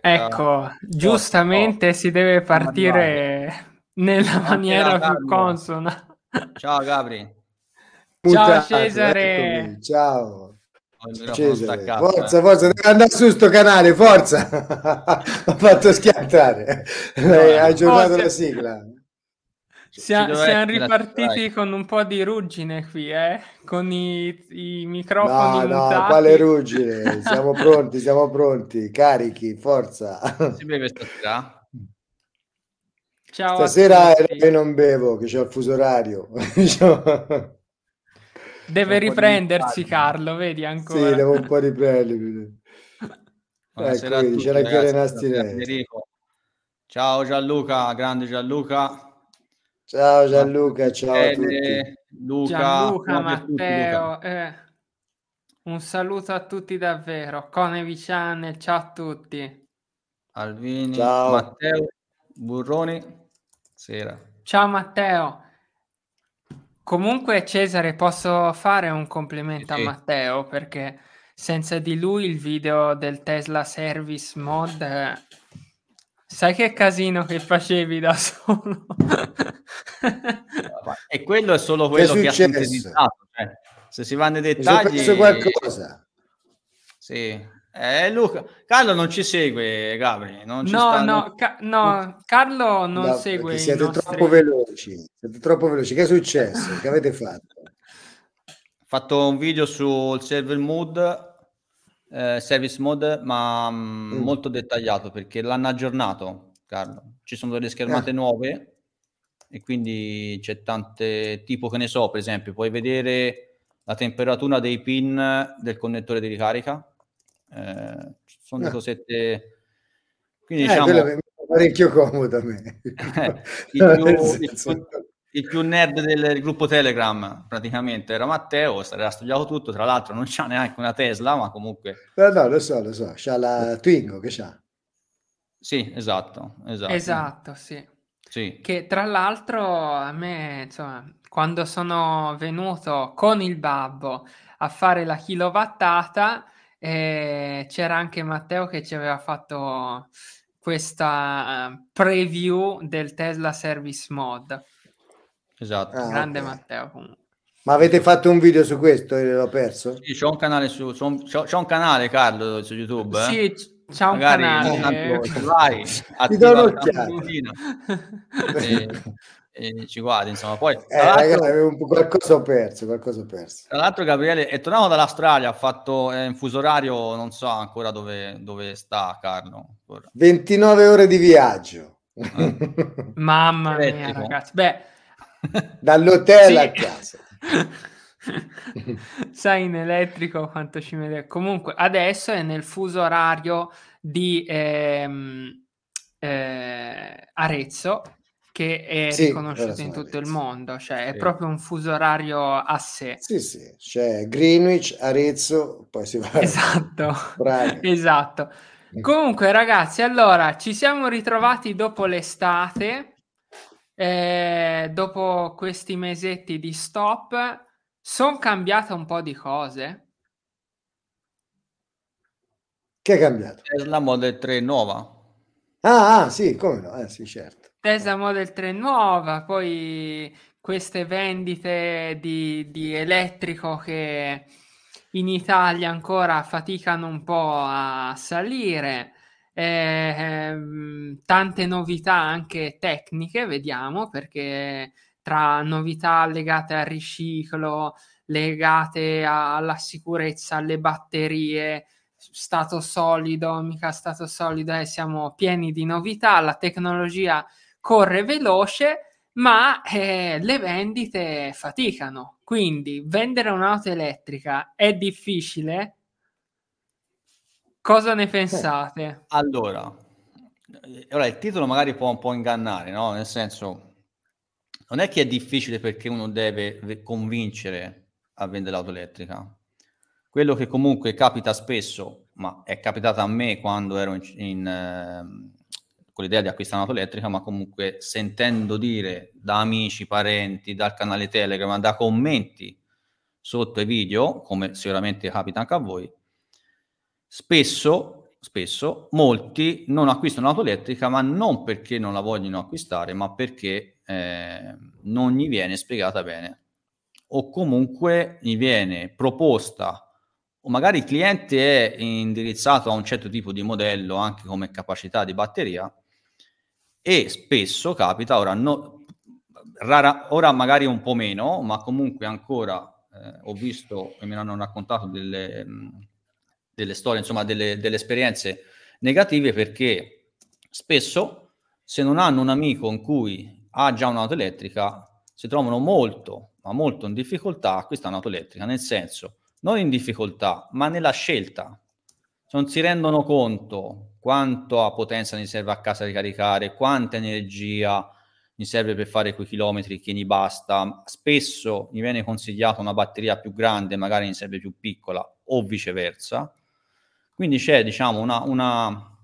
Ecco, giustamente oh, si deve partire nella maniera più consona. Ciao Gabri. Ciao Cesare. Eccomi. Ciao. Cesare. Forza, forza, deve andare su sto canale, forza! Ho fatto schiantare. Hai aggiornato la sigla. Siamo, siamo ripartiti dai. con un po' di ruggine qui, eh? con i, i microfoni. No, mutati. no, quale ruggine? Siamo pronti, siamo pronti, carichi, forza. Si beve stasera? Ciao stasera io non bevo, che c'ho il fuso orario. Deve riprendersi Carlo, vedi ancora. Sì, devo un po' riprendermi. Ecco, vedi, c'era anche Nastinelli. Ciao Gianluca, grande Gianluca. Ciao Gianluca, ciao a tutti. Luca, Gianluca, Matteo, Luca. Eh, un saluto a tutti davvero. Conevi Channel, ciao a tutti. Alvini, ciao. Matteo, Burroni, sera. Ciao Matteo. Comunque Cesare, posso fare un complimento sì. a Matteo perché senza di lui il video del Tesla Service Mod Sai che casino che facevi da solo? e quello è solo quello che, che ha sintetizzato. Cioè, se si va nei dettagli... È qualcosa. Sì. Eh, Luca, Carlo non ci segue, Gabri. Non ci no, stanno... no, ca- no, Carlo non no, segue. Siete nostri... troppo veloci. Siete troppo veloci. Che è successo? che avete fatto? Ho fatto un video sul server mood eh, service mode, ma mm. mm. molto dettagliato perché l'hanno aggiornato, Carlo. Ci sono delle schermate eh. nuove e quindi c'è tante, tipo che ne so, per esempio, puoi vedere la temperatura dei pin del connettore di ricarica. Eh, sono eh. cosette... Quindi eh, diciamo... parecchio comodo a me. il, più, il, più, il più nerd del gruppo Telegram praticamente era Matteo, aveva studiato tutto, tra l'altro non c'ha neanche una Tesla, ma comunque... No, no, lo so, lo so, c'ha la Twingo che c'ha. Sì, esatto, esatto. Esatto, sì. sì. Che tra l'altro a me, insomma, quando sono venuto con il babbo a fare la kilowattata, eh, c'era anche Matteo che ci aveva fatto questa uh, preview del Tesla Service Mod Esatto. Ah, Grande okay. Matteo comunque. Ma avete fatto un video su questo e l'ho perso? Sì, c'ho un canale su c'ho, c'ho un canale Carlo su YouTube, eh? Sì, c'è un Magari canale. vai, attiva e, e ci guardi, insomma, poi eh, ragazzi, qualcosa ho perso, qualcosa ho perso. Tra l'altro Gabriele è tornato dall'Australia, ha fatto eh, un fuso orario, non so ancora dove, dove sta Carlo. Ancora. 29 ore di viaggio. Eh. Mamma mia, ragazzi. Beh, Dall'hotel sì. a casa. Sai in elettrico quanto ci mette. Comunque adesso è nel fuso orario di ehm, eh, Arezzo che è sì, riconosciuto in tutto Arezzo. il mondo, cioè è proprio un fuso orario a sé. Sì, sì, c'è Greenwich, Arezzo, poi si va Esatto. esatto. Comunque ragazzi, allora ci siamo ritrovati dopo l'estate eh, dopo questi mesetti di stop, sono cambiate un po' di cose. Che è cambiato? Tesla Model 3 nuova. Ah, ah sì, come no? Eh, sì, certo. Tesla Model 3 nuova, poi queste vendite di, di elettrico che in Italia ancora faticano un po' a salire eh, tante novità anche tecniche, vediamo, perché tra novità legate al riciclo, legate alla sicurezza, alle batterie, stato solido, mica stato solido, eh, siamo pieni di novità, la tecnologia corre veloce, ma eh, le vendite faticano. Quindi vendere un'auto elettrica è difficile, Cosa ne pensate? Allora, eh, ora il titolo magari può un po' ingannare, no? Nel senso, non è che è difficile perché uno deve convincere a vendere l'auto elettrica. Quello che comunque capita spesso, ma è capitato a me quando ero in, in eh, con l'idea di acquistare un'auto elettrica, ma comunque sentendo dire da amici, parenti, dal canale Telegram, da commenti sotto i video, come sicuramente capita anche a voi, spesso spesso, molti non acquistano l'auto elettrica, ma non perché non la vogliono acquistare, ma perché eh, non gli viene spiegata bene. O comunque gli viene proposta o magari il cliente è indirizzato a un certo tipo di modello anche come capacità di batteria e spesso capita, ora, no, rara, ora magari un po' meno, ma comunque ancora eh, ho visto e me ne hanno raccontato delle, delle storie, insomma delle, delle esperienze negative perché spesso se non hanno un amico in cui ha già un'auto elettrica si trovano molto, ma molto in difficoltà a acquistare un'auto elettrica, nel senso non in difficoltà, ma nella scelta. Non si rendono conto quanto a potenza gli serve a casa ricaricare, quanta energia gli serve per fare quei chilometri che gli basta. Spesso gli viene consigliata una batteria più grande, magari gli serve più piccola o viceversa. Quindi c'è, diciamo, una, una,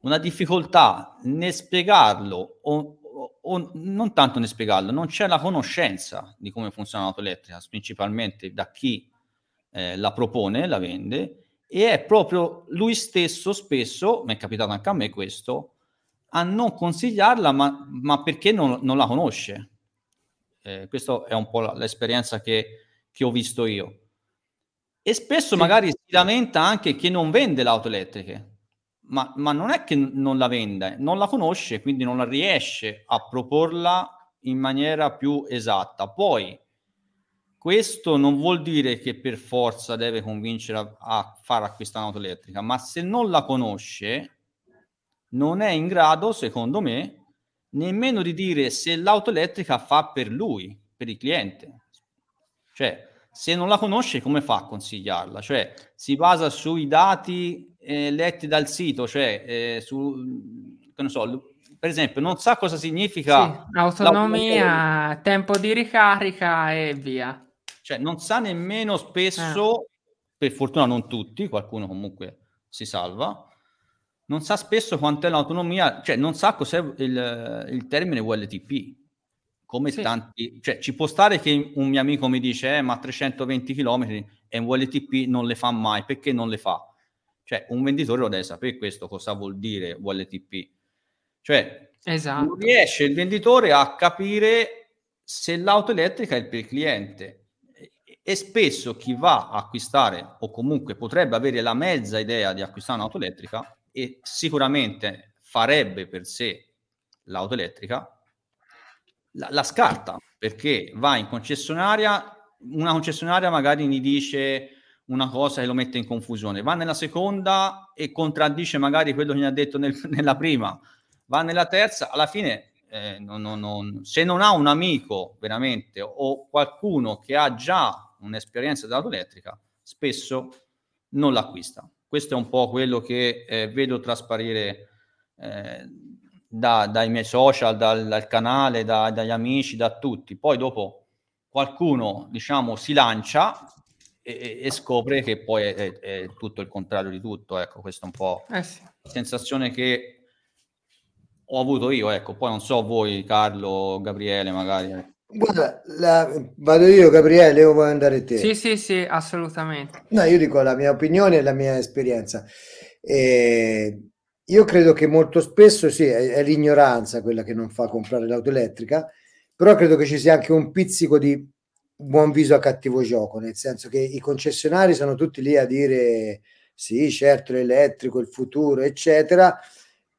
una difficoltà nel spiegarlo o, o, non tanto nel spiegarlo, non c'è la conoscenza di come funziona l'auto elettrica, principalmente da chi eh, la propone, la vende, e è proprio lui stesso spesso, mi è capitato anche a me questo, a non consigliarla, ma, ma perché non, non, la conosce. Eh, questa è un po' l'esperienza che, che, ho visto io. E spesso magari si lamenta anche chi non vende l'auto elettriche, ma, ma non è che non la vende, non la conosce, quindi non riesce a proporla in maniera più esatta. Poi questo non vuol dire che per forza deve convincere a, a far acquistare un'auto elettrica, ma se non la conosce, non è in grado, secondo me, nemmeno di dire se l'auto elettrica fa per lui, per il cliente. Cioè, se non la conosce, come fa a consigliarla? Cioè, si basa sui dati eh, letti dal sito, cioè, eh, su, non so, per esempio, non sa cosa significa sì, autonomia, tempo di ricarica e via. Cioè, non sa nemmeno spesso, eh. per fortuna non tutti, qualcuno comunque si salva, non sa spesso quant'è l'autonomia, cioè non sa cos'è il, il termine VLTP. Come sì. tanti, cioè ci può stare che un mio amico mi dice, eh, ma 320 km e un VLTP non le fa mai, perché non le fa? Cioè, un venditore lo deve sapere questo, cosa vuol dire VLTP. Cioè, esatto. non riesce il venditore a capire se l'auto elettrica è per il cliente e spesso chi va a acquistare o comunque potrebbe avere la mezza idea di acquistare un'auto elettrica e sicuramente farebbe per sé l'auto elettrica, la, la scarta perché va in concessionaria, una concessionaria magari gli dice una cosa e lo mette in confusione, va nella seconda e contraddice magari quello che gli ha detto nel, nella prima, va nella terza, alla fine eh, non, non, non, se non ha un amico veramente o qualcuno che ha già un'esperienza dell'auto elettrica, spesso non l'acquista. Questo è un po' quello che eh, vedo trasparire eh, da, dai miei social, dal, dal canale, da, dagli amici, da tutti. Poi dopo qualcuno, diciamo, si lancia e, e scopre che poi è, è, è, tutto il contrario di tutto. Ecco, questa è un po' eh sì. la sensazione che ho avuto io. Ecco, poi non so voi, Carlo, Gabriele, magari. Guarda, la, vado io Gabriele o vuoi andare te? Sì, sì, sì, assolutamente. No, io dico la mia opinione e la mia esperienza. E io credo che molto spesso sì, è, è, l'ignoranza quella che non fa comprare l'auto elettrica, però credo che ci sia anche un pizzico di buon viso a cattivo gioco, nel senso che i concessionari sono tutti lì a dire sì, certo, l'elettrico, il futuro, eccetera,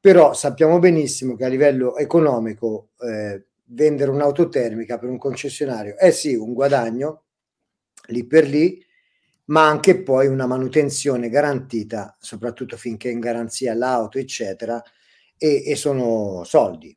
però sappiamo benissimo che a livello economico eh, vendere un'auto termica per un concessionario è sì un guadagno lì per lì, ma anche poi una manutenzione garantita, soprattutto finché è in garanzia l'auto, eccetera, e, e sono soldi.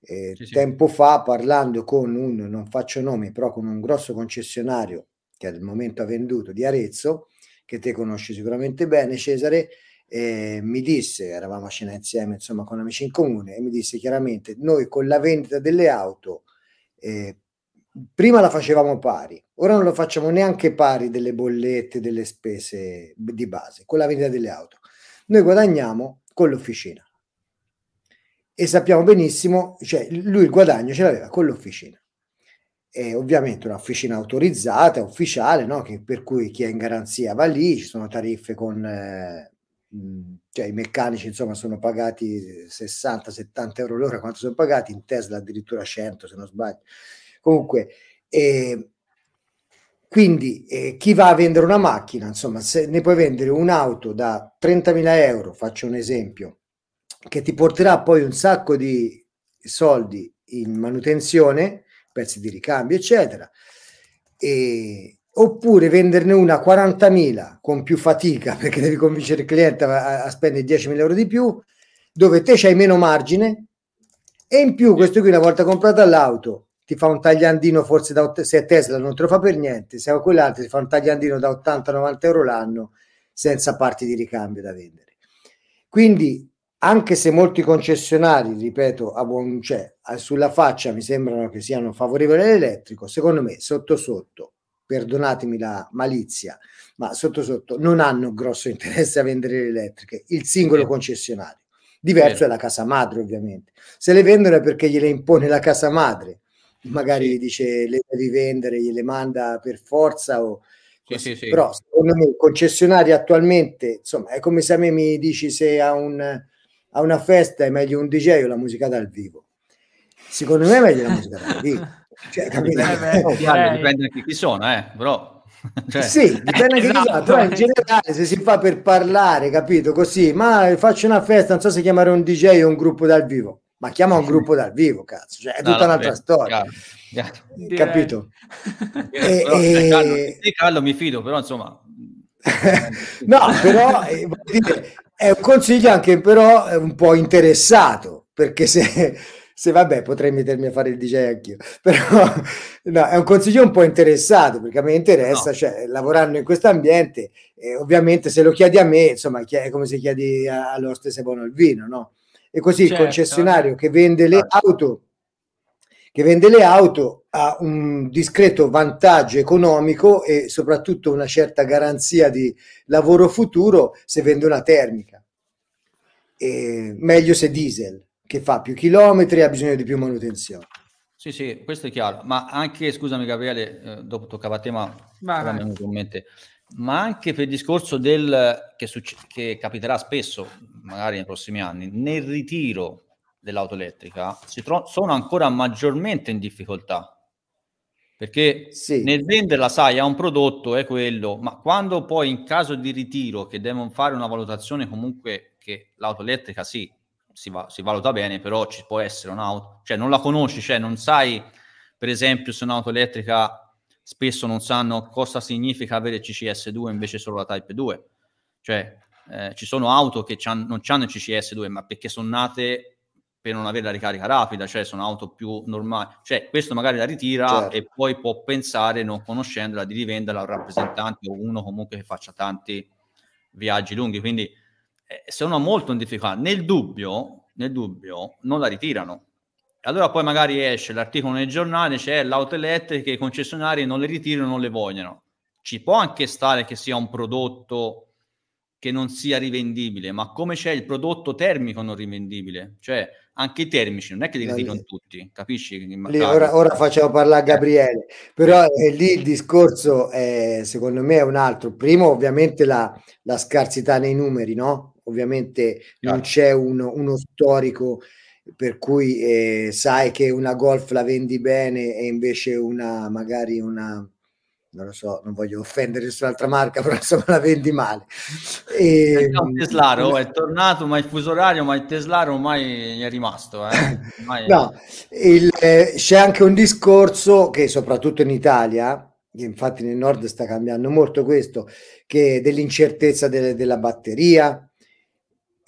Eh, sì, tempo fa, parlando con un, non faccio nomi, però con un grosso concessionario che al momento ha venduto di Arezzo, che te conosci sicuramente bene, Cesare, eh, mi disse, eravamo a cena insieme, insomma, con amici in comune, e mi disse chiaramente, noi con la vendita delle auto, eh, prima la facevamo pari, ora non lo facciamo neanche pari delle bollette, delle spese di base, con la vendita delle auto. Noi guadagniamo con l'officina. E sappiamo benissimo, cioè lui il guadagno ce l'aveva con l'officina. E ovviamente un'officina autorizzata, ufficiale, no? che, per cui chi è in garanzia va lì, ci sono tariffe con... Eh, cioè i meccanici insomma sono pagati 60-70 euro l'ora quanto sono pagati in Tesla addirittura 100 se non sbaglio comunque eh, quindi eh, chi va a vendere una macchina insomma se ne puoi vendere un'auto da 30.000 euro faccio un esempio che ti porterà poi un sacco di soldi in manutenzione pezzi di ricambio eccetera e, oppure venderne una a 40.000 con più fatica perché devi convincere il cliente a, a spendere 10.000 euro di più, dove te c'hai meno margine e in più questo qui una volta comprata l'auto ti fa un tagliandino forse da se è Tesla non te lo fa per niente, se è quell'altro ti fa un tagliandino da 80-90 euro l'anno senza parti di ricambio da vendere. Quindi anche se molti concessionari, ripeto, a buon, cioè, sulla faccia mi sembrano che siano favorevoli all'elettrico, secondo me sotto sotto perdonatemi la malizia, ma sotto sotto non hanno grosso interesse a vendere le elettriche, il singolo concessionario. Diverso sì. è la casa madre, ovviamente. Se le vendono è perché gliele impone la casa madre, magari sì. dice le devi vendere, gliele manda per forza o sì, sì, però secondo me il concessionario attualmente insomma è come se a me mi dici se a, un, a una festa è meglio un DJ o la musica dal vivo. Secondo me è meglio la musica dal vivo. Cioè, dipende, oh, guarda, dipende anche chi sono, eh, però... Cioè, sì, dipende anche esatto. chi sono, però in generale se si fa per parlare, capito, così, ma faccio una festa, non so se chiamare un DJ o un gruppo dal vivo, ma chiama un gruppo dal vivo, cazzo, cioè, è tutta no, un'altra beh, storia. Chiaro, chiaro. Capito? e, però, e... Carlo, Carlo mi fido, però insomma... no, però eh, dire, è un consiglio anche però un po' interessato, perché se se vabbè potrei mettermi a fare il DJ anch'io, però no, è un consiglio un po' interessato perché a me interessa, no. cioè lavorando in questo ambiente, eh, ovviamente se lo chiedi a me, insomma è come se chiedi all'oste se buono il vino, no? E così certo. il concessionario che vende le auto che vende le auto ha un discreto vantaggio economico e soprattutto una certa garanzia di lavoro futuro se vende una termica. E meglio se diesel che fa più chilometri e ha bisogno di più manutenzione. Sì, sì, questo è chiaro, ma anche, scusami Gabriele, eh, dopo toccava a te, ma ma anche per il discorso del che, succe- che capiterà spesso, magari nei prossimi anni, nel ritiro dell'auto elettrica si tro- sono ancora maggiormente in difficoltà. Perché sì. nel venderla, sai, a un prodotto è quello, ma quando poi in caso di ritiro, che devono fare una valutazione comunque che l'auto elettrica sì, si, va, si, valuta bene, però ci può essere un'auto, cioè non la conosci, cioè non sai, per esempio, se un'auto elettrica spesso non sanno cosa significa avere CCS2 invece solo la Type 2. Cioè, eh, ci sono auto che non hanno il CCS2, ma perché sono nate per non avere la ricarica rapida, cioè sono auto più normali. Cioè, questo magari la ritira certo. e poi può pensare, non conoscendola, di rivenderla a un rappresentante o uno comunque che faccia tanti viaggi lunghi. Quindi eh, sono molto in difficoltà. Nel dubbio, nel dubbio, non la ritirano. Allora poi magari esce l'articolo nel giornale, c'è l'auto elettrica, i concessionari non le ritirano, non le vogliono. Ci può anche stare che sia un prodotto che non sia rivendibile, ma come c'è il prodotto termico non rivendibile, cioè anche i termici non è che li ritirano tutti, capisci? Lì, ora, ora, facciamo parlare a Gabriele, però eh, lì il discorso è, secondo me è un altro. Primo, ovviamente la, la scarsità nei numeri, no? ovviamente non c'è un, uno storico per cui eh, sai che una golf la vendi bene e invece una magari una non lo so, non voglio offendere nessun'altra marca, però insomma la vendi male. E, un Teslaro, è tornato, ma il fuso orario, ma il Teslaro mai è rimasto. Eh? Mai... no, il, eh, c'è anche un discorso che soprattutto in Italia, che infatti nel nord sta cambiando molto questo, che dell'incertezza de- della batteria,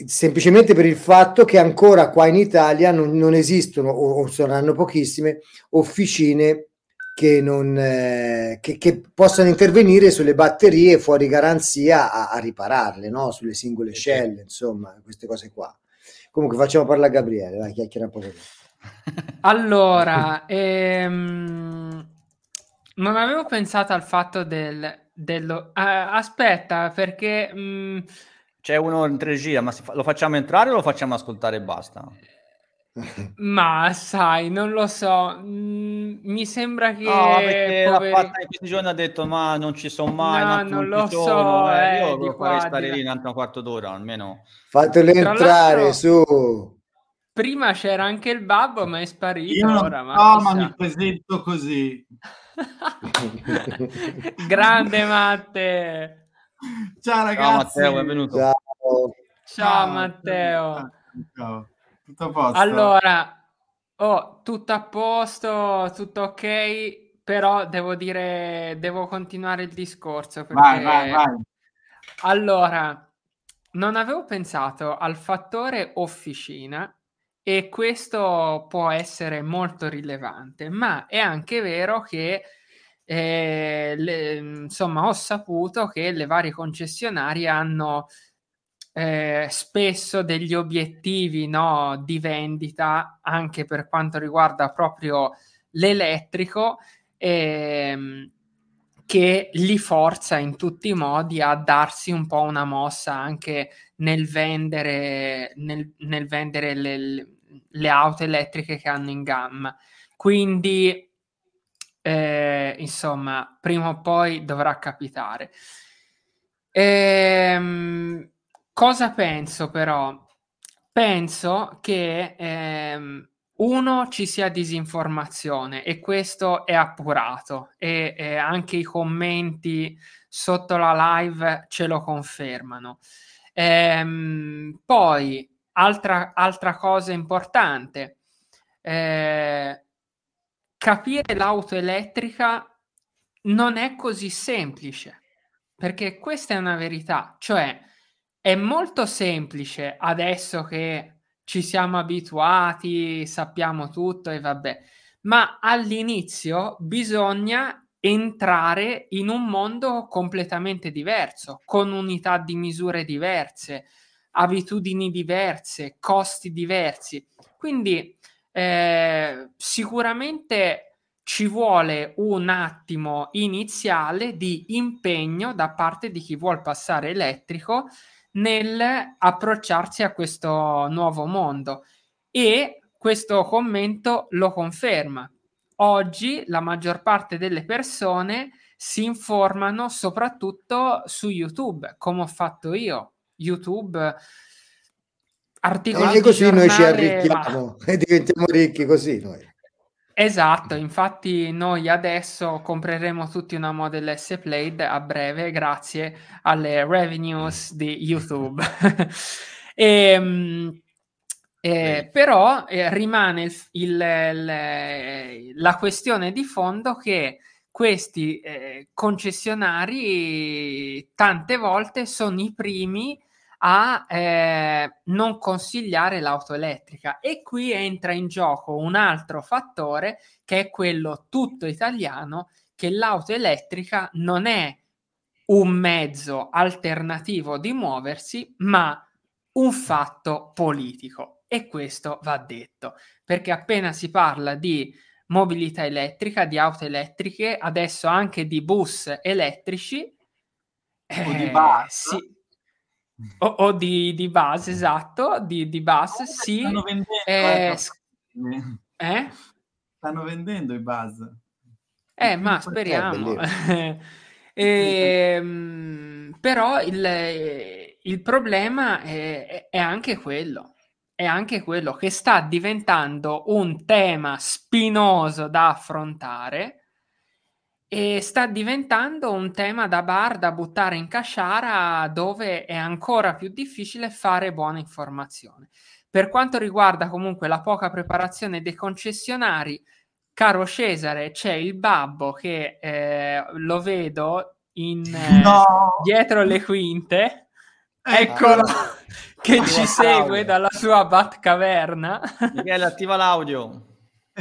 semplicemente per il fatto che ancora qua in Italia non, non esistono o, o saranno pochissime officine che, non, eh, che, che, possano intervenire sulle batterie fuori garanzia a, a ripararle, no? sulle singole scelle, insomma, queste cose qua. Comunque facciamo parlare a Gabriele, vai, chiacchiera un po'. Allora, ehm, non avevo pensato al fatto del... Dello, uh, aspetta, perché... Mh, c'è uno in regia, ma fa- lo facciamo entrare o lo facciamo ascoltare e basta? Ma sai, non lo so, mm, mi sembra che... No, perché l'ha poveri- fatta in questi giorni ha detto ma non ci sono mai, No, non lo sono, so, eh, eh, io di lo qua, farei di stare lì un altro quarto d'ora almeno. Fatelo Tra entrare su. Prima c'era anche il babbo, ma è sparito Io non ora. Ma so, ma mi presento così. Grande Matte! Ciao ragazzi. Ciao Matteo, benvenuto. Ciao. Ciao Matteo! Ciao. Tutto a posto? Allora, oh, tutto a posto, tutto ok, però devo dire, devo continuare il discorso perché vai, vai, vai. allora, non avevo pensato al fattore officina e questo può essere molto rilevante, ma è anche vero che eh, le- insomma ho saputo che le varie concessionarie hanno eh, spesso degli obiettivi no, di vendita anche per quanto riguarda proprio l'elettrico ehm, che li forza in tutti i modi a darsi un po' una mossa anche nel vendere, nel, nel vendere le, le auto elettriche che hanno in gamma. Quindi, eh, insomma, prima o poi dovrà capitare. Ehm, cosa penso però? Penso che ehm, uno ci sia disinformazione e questo è appurato e, e anche i commenti sotto la live ce lo confermano. Ehm, poi, altra, altra cosa importante, eh, capire l'auto elettrica non è così semplice, perché questa è una verità, cioè è molto semplice adesso che ci siamo abituati, sappiamo tutto e vabbè, ma all'inizio bisogna entrare in un mondo completamente diverso, con unità di misure diverse, abitudini diverse, costi diversi. Quindi eh, sicuramente ci vuole un attimo iniziale di impegno da parte di chi vuol passare elettrico nel approcciarsi a questo nuovo mondo e questo commento lo conferma. Oggi la maggior parte delle persone si informano soprattutto su YouTube, come ho fatto io. YouTube articoli E così di noi ci giornale, arricchiamo ma- e diventiamo ricchi così noi. Esatto, infatti noi adesso compreremo tutti una Model S Plaid a breve grazie alle revenues di YouTube. e, eh, però eh, rimane il, il, il, la questione di fondo che questi eh, concessionari tante volte sono i primi a eh, non consigliare l'auto elettrica e qui entra in gioco un altro fattore che è quello tutto italiano che l'auto elettrica non è un mezzo alternativo di muoversi ma un fatto politico e questo va detto perché appena si parla di mobilità elettrica di auto elettriche adesso anche di bus elettrici O di eh, bus. sì, o, o di, di base, esatto, di, di bus, sì. Stanno vendendo, Eh, ecco. eh? Stanno vendendo i buzz. Eh, ma speriamo. bellissimo. Ehm, però il, il problema è, è anche quello, è anche quello che sta diventando un tema spinoso da affrontare e sta diventando un tema da bar da buttare in casciara dove è ancora più difficile fare buona informazione. Per quanto riguarda comunque la poca preparazione dei concessionari, caro Cesare, c'è il babbo che eh, lo vedo in, eh, No! dietro le quinte. Ecco. Eccolo che Attiva ci segue Claudio. dalla sua Batcaverna. Michele, attiva l'audio.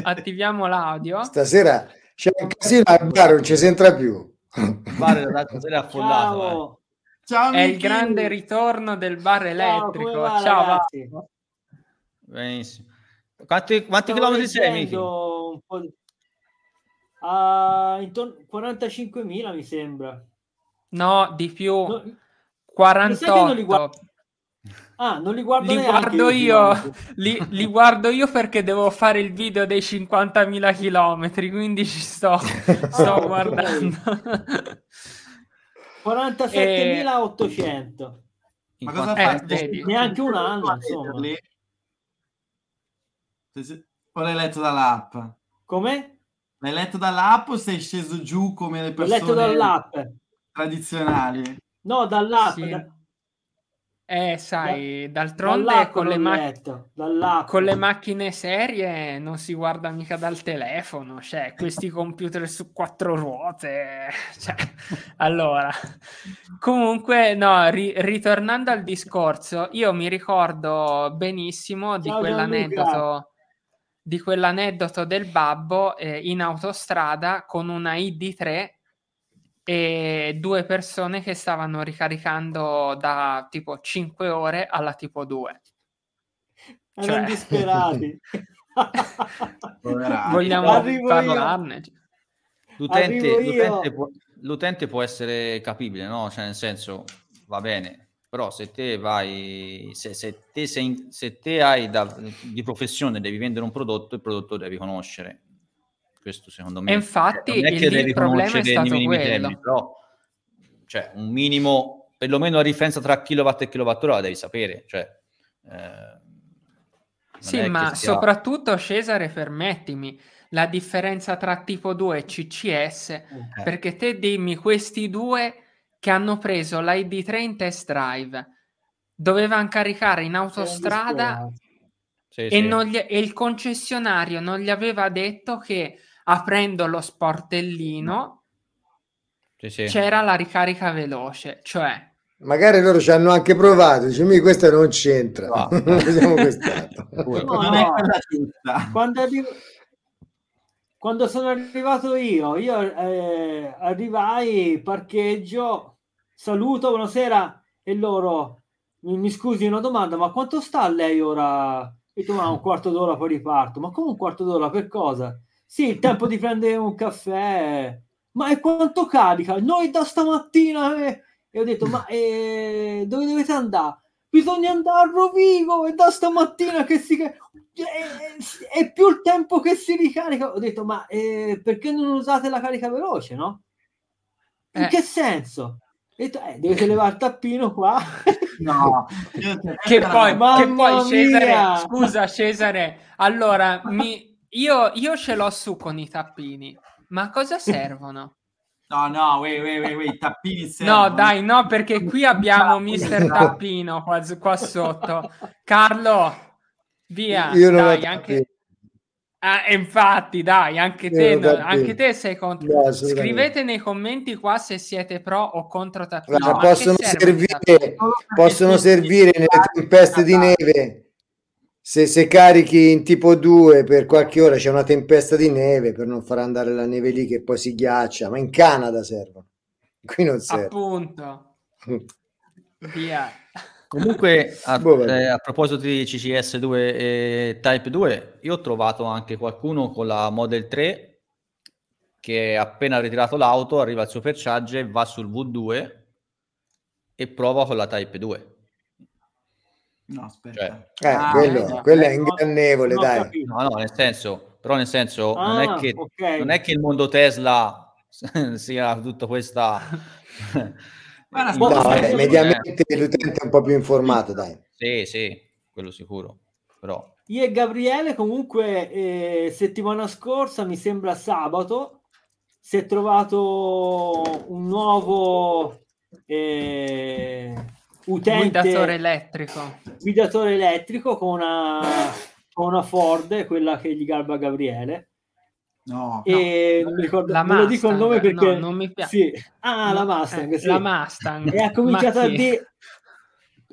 Attiviamo l'audio. Stasera c'è un casino al bar, non ci si entra più. Guarda, l'altra sera è affollato. eh. Ciao, Ciao, È il grande ritorno del bar Ciao, elettrico. va, Ciao, ragazzi? Benissimo. Quanti, quanti chilometri sei, Michi? leggendo un po' di- Ah, intorno 45.000 mi sembra. No, di più. No, Mi sa che non li 48. Ah, non li guardo Li neanche guardo io, ultimamente. li, li guardo io perché devo fare il video dei 50.000 chilometri, quindi ci sto, sto ok. guardando. 47.800. In Ma cosa Eh, fai? Neanche un anno, insomma. O l'hai letto dall'app? Come? L'hai letto dall'app o sei sceso giù come le L'ho persone letto dall'app. tradizionali? No, dall'app. Sì. da- Eh, sai, d'altronde con le, ma- con le macchine serie non si guarda mica dal telefono, cioè questi computer su quattro ruote, cioè, allora, comunque, no, ri- ritornando al discorso, io mi ricordo benissimo di Ciao, quell'aneddoto, di quell'aneddoto del babbo eh, in autostrada con una ID3 e due persone che stavano ricaricando da tipo 5 ore alla tipo 2. Erano cioè- disperati. Vogliamo Arrivo parlarne? L'utente, l'utente può, l'utente può essere capibile, no? Cioè, nel senso, va bene, però se te vai, se, se te, sei in- se te hai da, di professione, devi vendere un prodotto, il prodotto lo devi conoscere. Questo secondo me. E infatti non è il- che il devi problema è stato minimi quello. termini, però, cioè, un minimo, perlomeno la differenza tra kilowatt e kilowattora la devi sapere, cioè, eh, Sì, ma sia- soprattutto Cesare, permettimi, la differenza tra tipo 2 e CCS, Eh. perché te dimmi questi due che hanno preso l'ID3 in test drive, dovevano caricare in autostrada Sì, e, sì. non gli- e il concessionario non gli aveva detto che aprendo lo sportellino Sì, sì. c'era la ricarica veloce, cioè Magari loro ci hanno anche provato, dice, mi questa non c'entra, No. Pure. No, non è no. quella giusta. Quando, arrivo- Quando sono arrivato io, io eh, arrivai, parcheggio, saluto, buonasera, e loro, mi, mi scusi una domanda, ma quanto sta lei ora? E tu, ma un quarto d'ora poi riparto. Ma come un quarto d'ora per cosa? Sì, il tempo di prendere un caffè. Ma e quanto carica? Noi da stamattina... eh." E ho detto, ma eh, dove dovete andare? Bisogna andare a Rovigo e da stamattina che si... È, è più il tempo che si ricarica. Ho detto, ma eh, perché non usate la carica veloce, no? In Eh. che senso? Ho detto, eh, dovete levare il tappino qua. No, Che poi, che poi Cesare, scusa Cesare, allora mi, io, io ce l'ho su con i tappini, ma a cosa servono? No, no, wait, wait, wait, wait, tappini No, servono. dai, no, perché qui abbiamo Mister Tappino qua, qua sotto. Carlo, via, Io non dai, anche... Ah, infatti, dai, anche te, no- anche te sei contro. No. Scrivete nei commenti qua se siete pro o contro a che possono servire, possono servire nelle tempeste di neve. Se, se carichi in tipo 2 per qualche ora c'è una tempesta di neve per non far andare la neve lì che poi si ghiaccia, ma in Canada servono. Qui non serve. Appunto, via. Comunque, a, Boh, eh, a proposito di CCS2 e Type 2, io ho trovato anche qualcuno con la Model 3 che appena ritirato l'auto arriva al supercharger, va sul V2 e prova con la Type 2. No, aspetta. Eh, Ah, quello, eh, quello è no, ingannevole, non ho dai. capito. No, no, nel senso, però nel senso, non, Ah, è che, ok. non è che il mondo Tesla sia tutta questa... Guarda, Boh, No, vabbè, mediamente l'utente è un po' più informato, dai. Sì, sì, quello sicuro, però... Io e Gabriele comunque eh, settimana scorsa, mi sembra sabato, si è trovato un nuovo eh, utente Guidatore elettrico. guidatore elettrico con una, con una Ford, quella che gli garba Gabriele. No, E non mi ricordo, La non lo dico il nome Mustang, perché no, non mi piace. sì. Ah, la No, Mustang, eh, sì. La Mustang. e ha cominciato a dire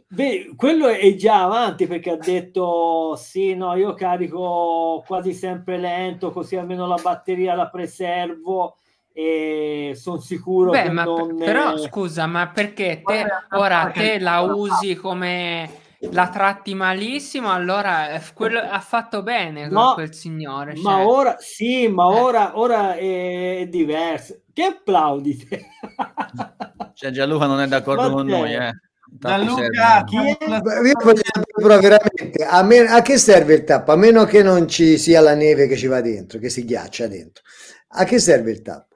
Beh, quello è già avanti perché ha detto sì, no, io carico quasi sempre lento, così almeno la batteria la preservo e sono sicuro Beh, che ma per- non... però scusa, ma perché te Guarda, ora te la usi come la tratti malissimo, allora eh, quello ha fatto bene No, quel signore. ma cioè. ora sì, ma Eh. ora, ora è diverso. Che applaudite? Cioè Gianluca non è d'accordo con Matteo. noi, eh. Gianluca, Chi è? Io voglio sapere veramente a, me- a che serve il tappo? A meno che non ci sia la neve che ci va dentro, che si ghiaccia dentro. A che serve il tappo?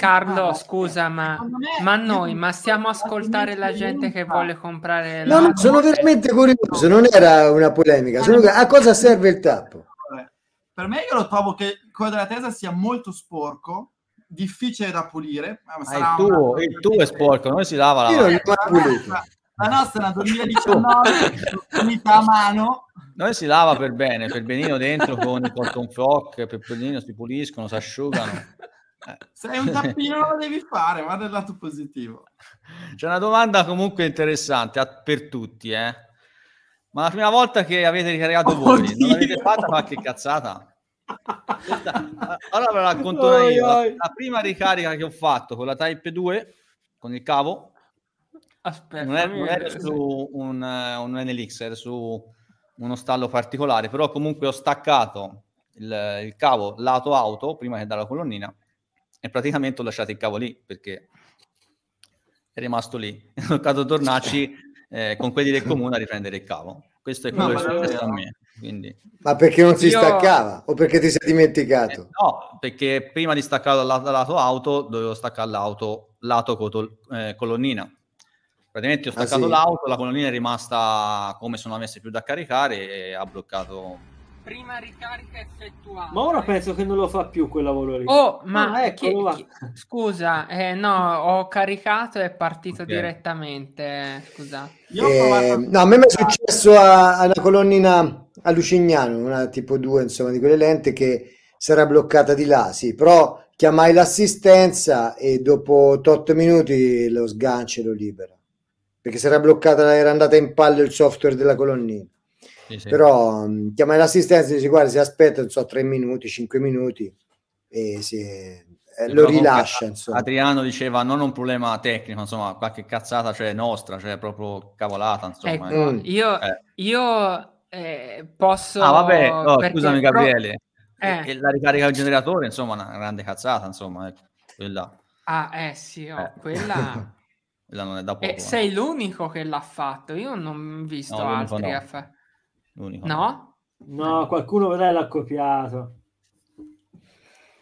Carlo, Ah, scusa, ma, me- ma noi, ma stiamo a ascoltare la gente che vuole comprare No, no, la... sono veramente curioso, non era una polemica. sono- a cosa serve il tappo? Per me io lo trovo che quello della Tesla sia molto sporco, difficile da pulire. ma Ah, sarà il, tuo, una- il tuo è sporco, noi si lava la Io non La pulito. nostra, la nostra è una 2019, unità a mano. Noi si lava per bene, per benino dentro con i cotton frock, per benino si puliscono, si asciugano. Se hai un tappino non lo devi fare, guarda il lato positivo. C'è una domanda comunque interessante per tutti, eh. Ma la prima volta che avete ricaricato voi, Oddio. non avete fatto qualche cazzata? Allora ve la racconto Oi, io. La, la prima ricarica che ho fatto con la Type 2, con il cavo, Aspetta, non, è, fammi non era su un, eh, un NLX, era su uno stallo particolare, però comunque ho staccato il, il cavo lato auto prima che dalla colonnina e praticamente ho lasciato il cavo lì perché è rimasto lì. Ho toccato tornarci eh, con quelli del comune a riprendere il cavo. Questo è No, quello che ma è successo a me. Quindi, Ma perché non si Io- staccava o perché ti sei eh, dimenticato? no, perché prima di staccare dal lato, dal lato auto dovevo staccare l'auto lato cotol- eh, colonnina. Praticamente ho Ah, staccato sì? l'auto, la colonnina è rimasta come se non avesse più da caricare e ha bloccato. Prima ricarica effettuata. Ma ora penso che non lo fa più quel lavoro lì. Oh, ma Ah, eccolo, chi- va. chi- scusa, eh, no, ho caricato e è partito Ok. direttamente. Scusa. Io ho Eh, provato... no, a me mi è successo a, a una colonnina a Lucignano, una tipo 2, insomma, di quelle lente che si era bloccata di là, sì, però chiamai l'assistenza e dopo 8 minuti lo sgancio e lo libera. Perché si era bloccata, era andata in pallo il software della colonnina. Sì, sì. Però mh, chiamai l'assistenza e dice guarda, si aspetta, non so, 3 minuti, 5 minuti e si, eh, lo rilascia, insomma. Adriano diceva non un problema tecnico, insomma, qualche cazzata c'è nostra, cioè proprio cavolata, insomma. Ecco, Mm. io, Eh. io eh, posso... Ah, vabbè, oh, perché scusami pro- Gabriele. Eh. E la ricarica del generatore, insomma, una grande cazzata, insomma, ecco, quella, Ah, eh sì, oh, Eh. quella... quella non è da poco. Eh, eh. sei l'unico che l'ha fatto, io non ho visto No, altri no. a fa- L'unico. No? No, qualcuno vedrai l'ha copiato.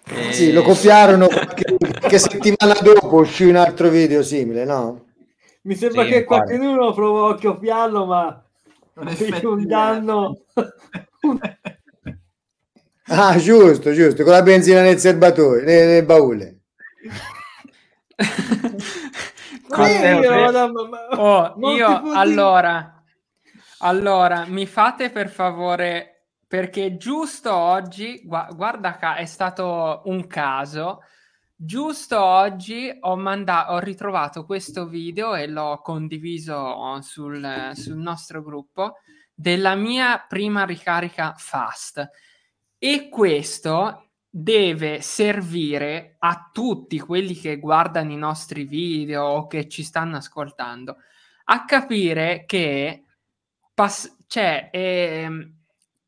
E- Sì, lo copiarono qualche, qualche settimana dopo uscì un altro video simile, no? Mi sembra Sì, che infatti. qualcuno provò a copiarlo, ma un danno. Ah, giusto, giusto, con la benzina nel serbatoio, nel, nel baule. Io, madonna, ma- Oh, io allora, allora, mi fate per favore, perché giusto oggi, gua- guarda, è stato un caso. Giusto oggi ho, manda- ho ritrovato questo video e l'ho condiviso sul, sul nostro gruppo della mia prima ricarica fast. E questo deve servire a tutti quelli che guardano i nostri video o che ci stanno ascoltando a capire che pass- cioè, ehm,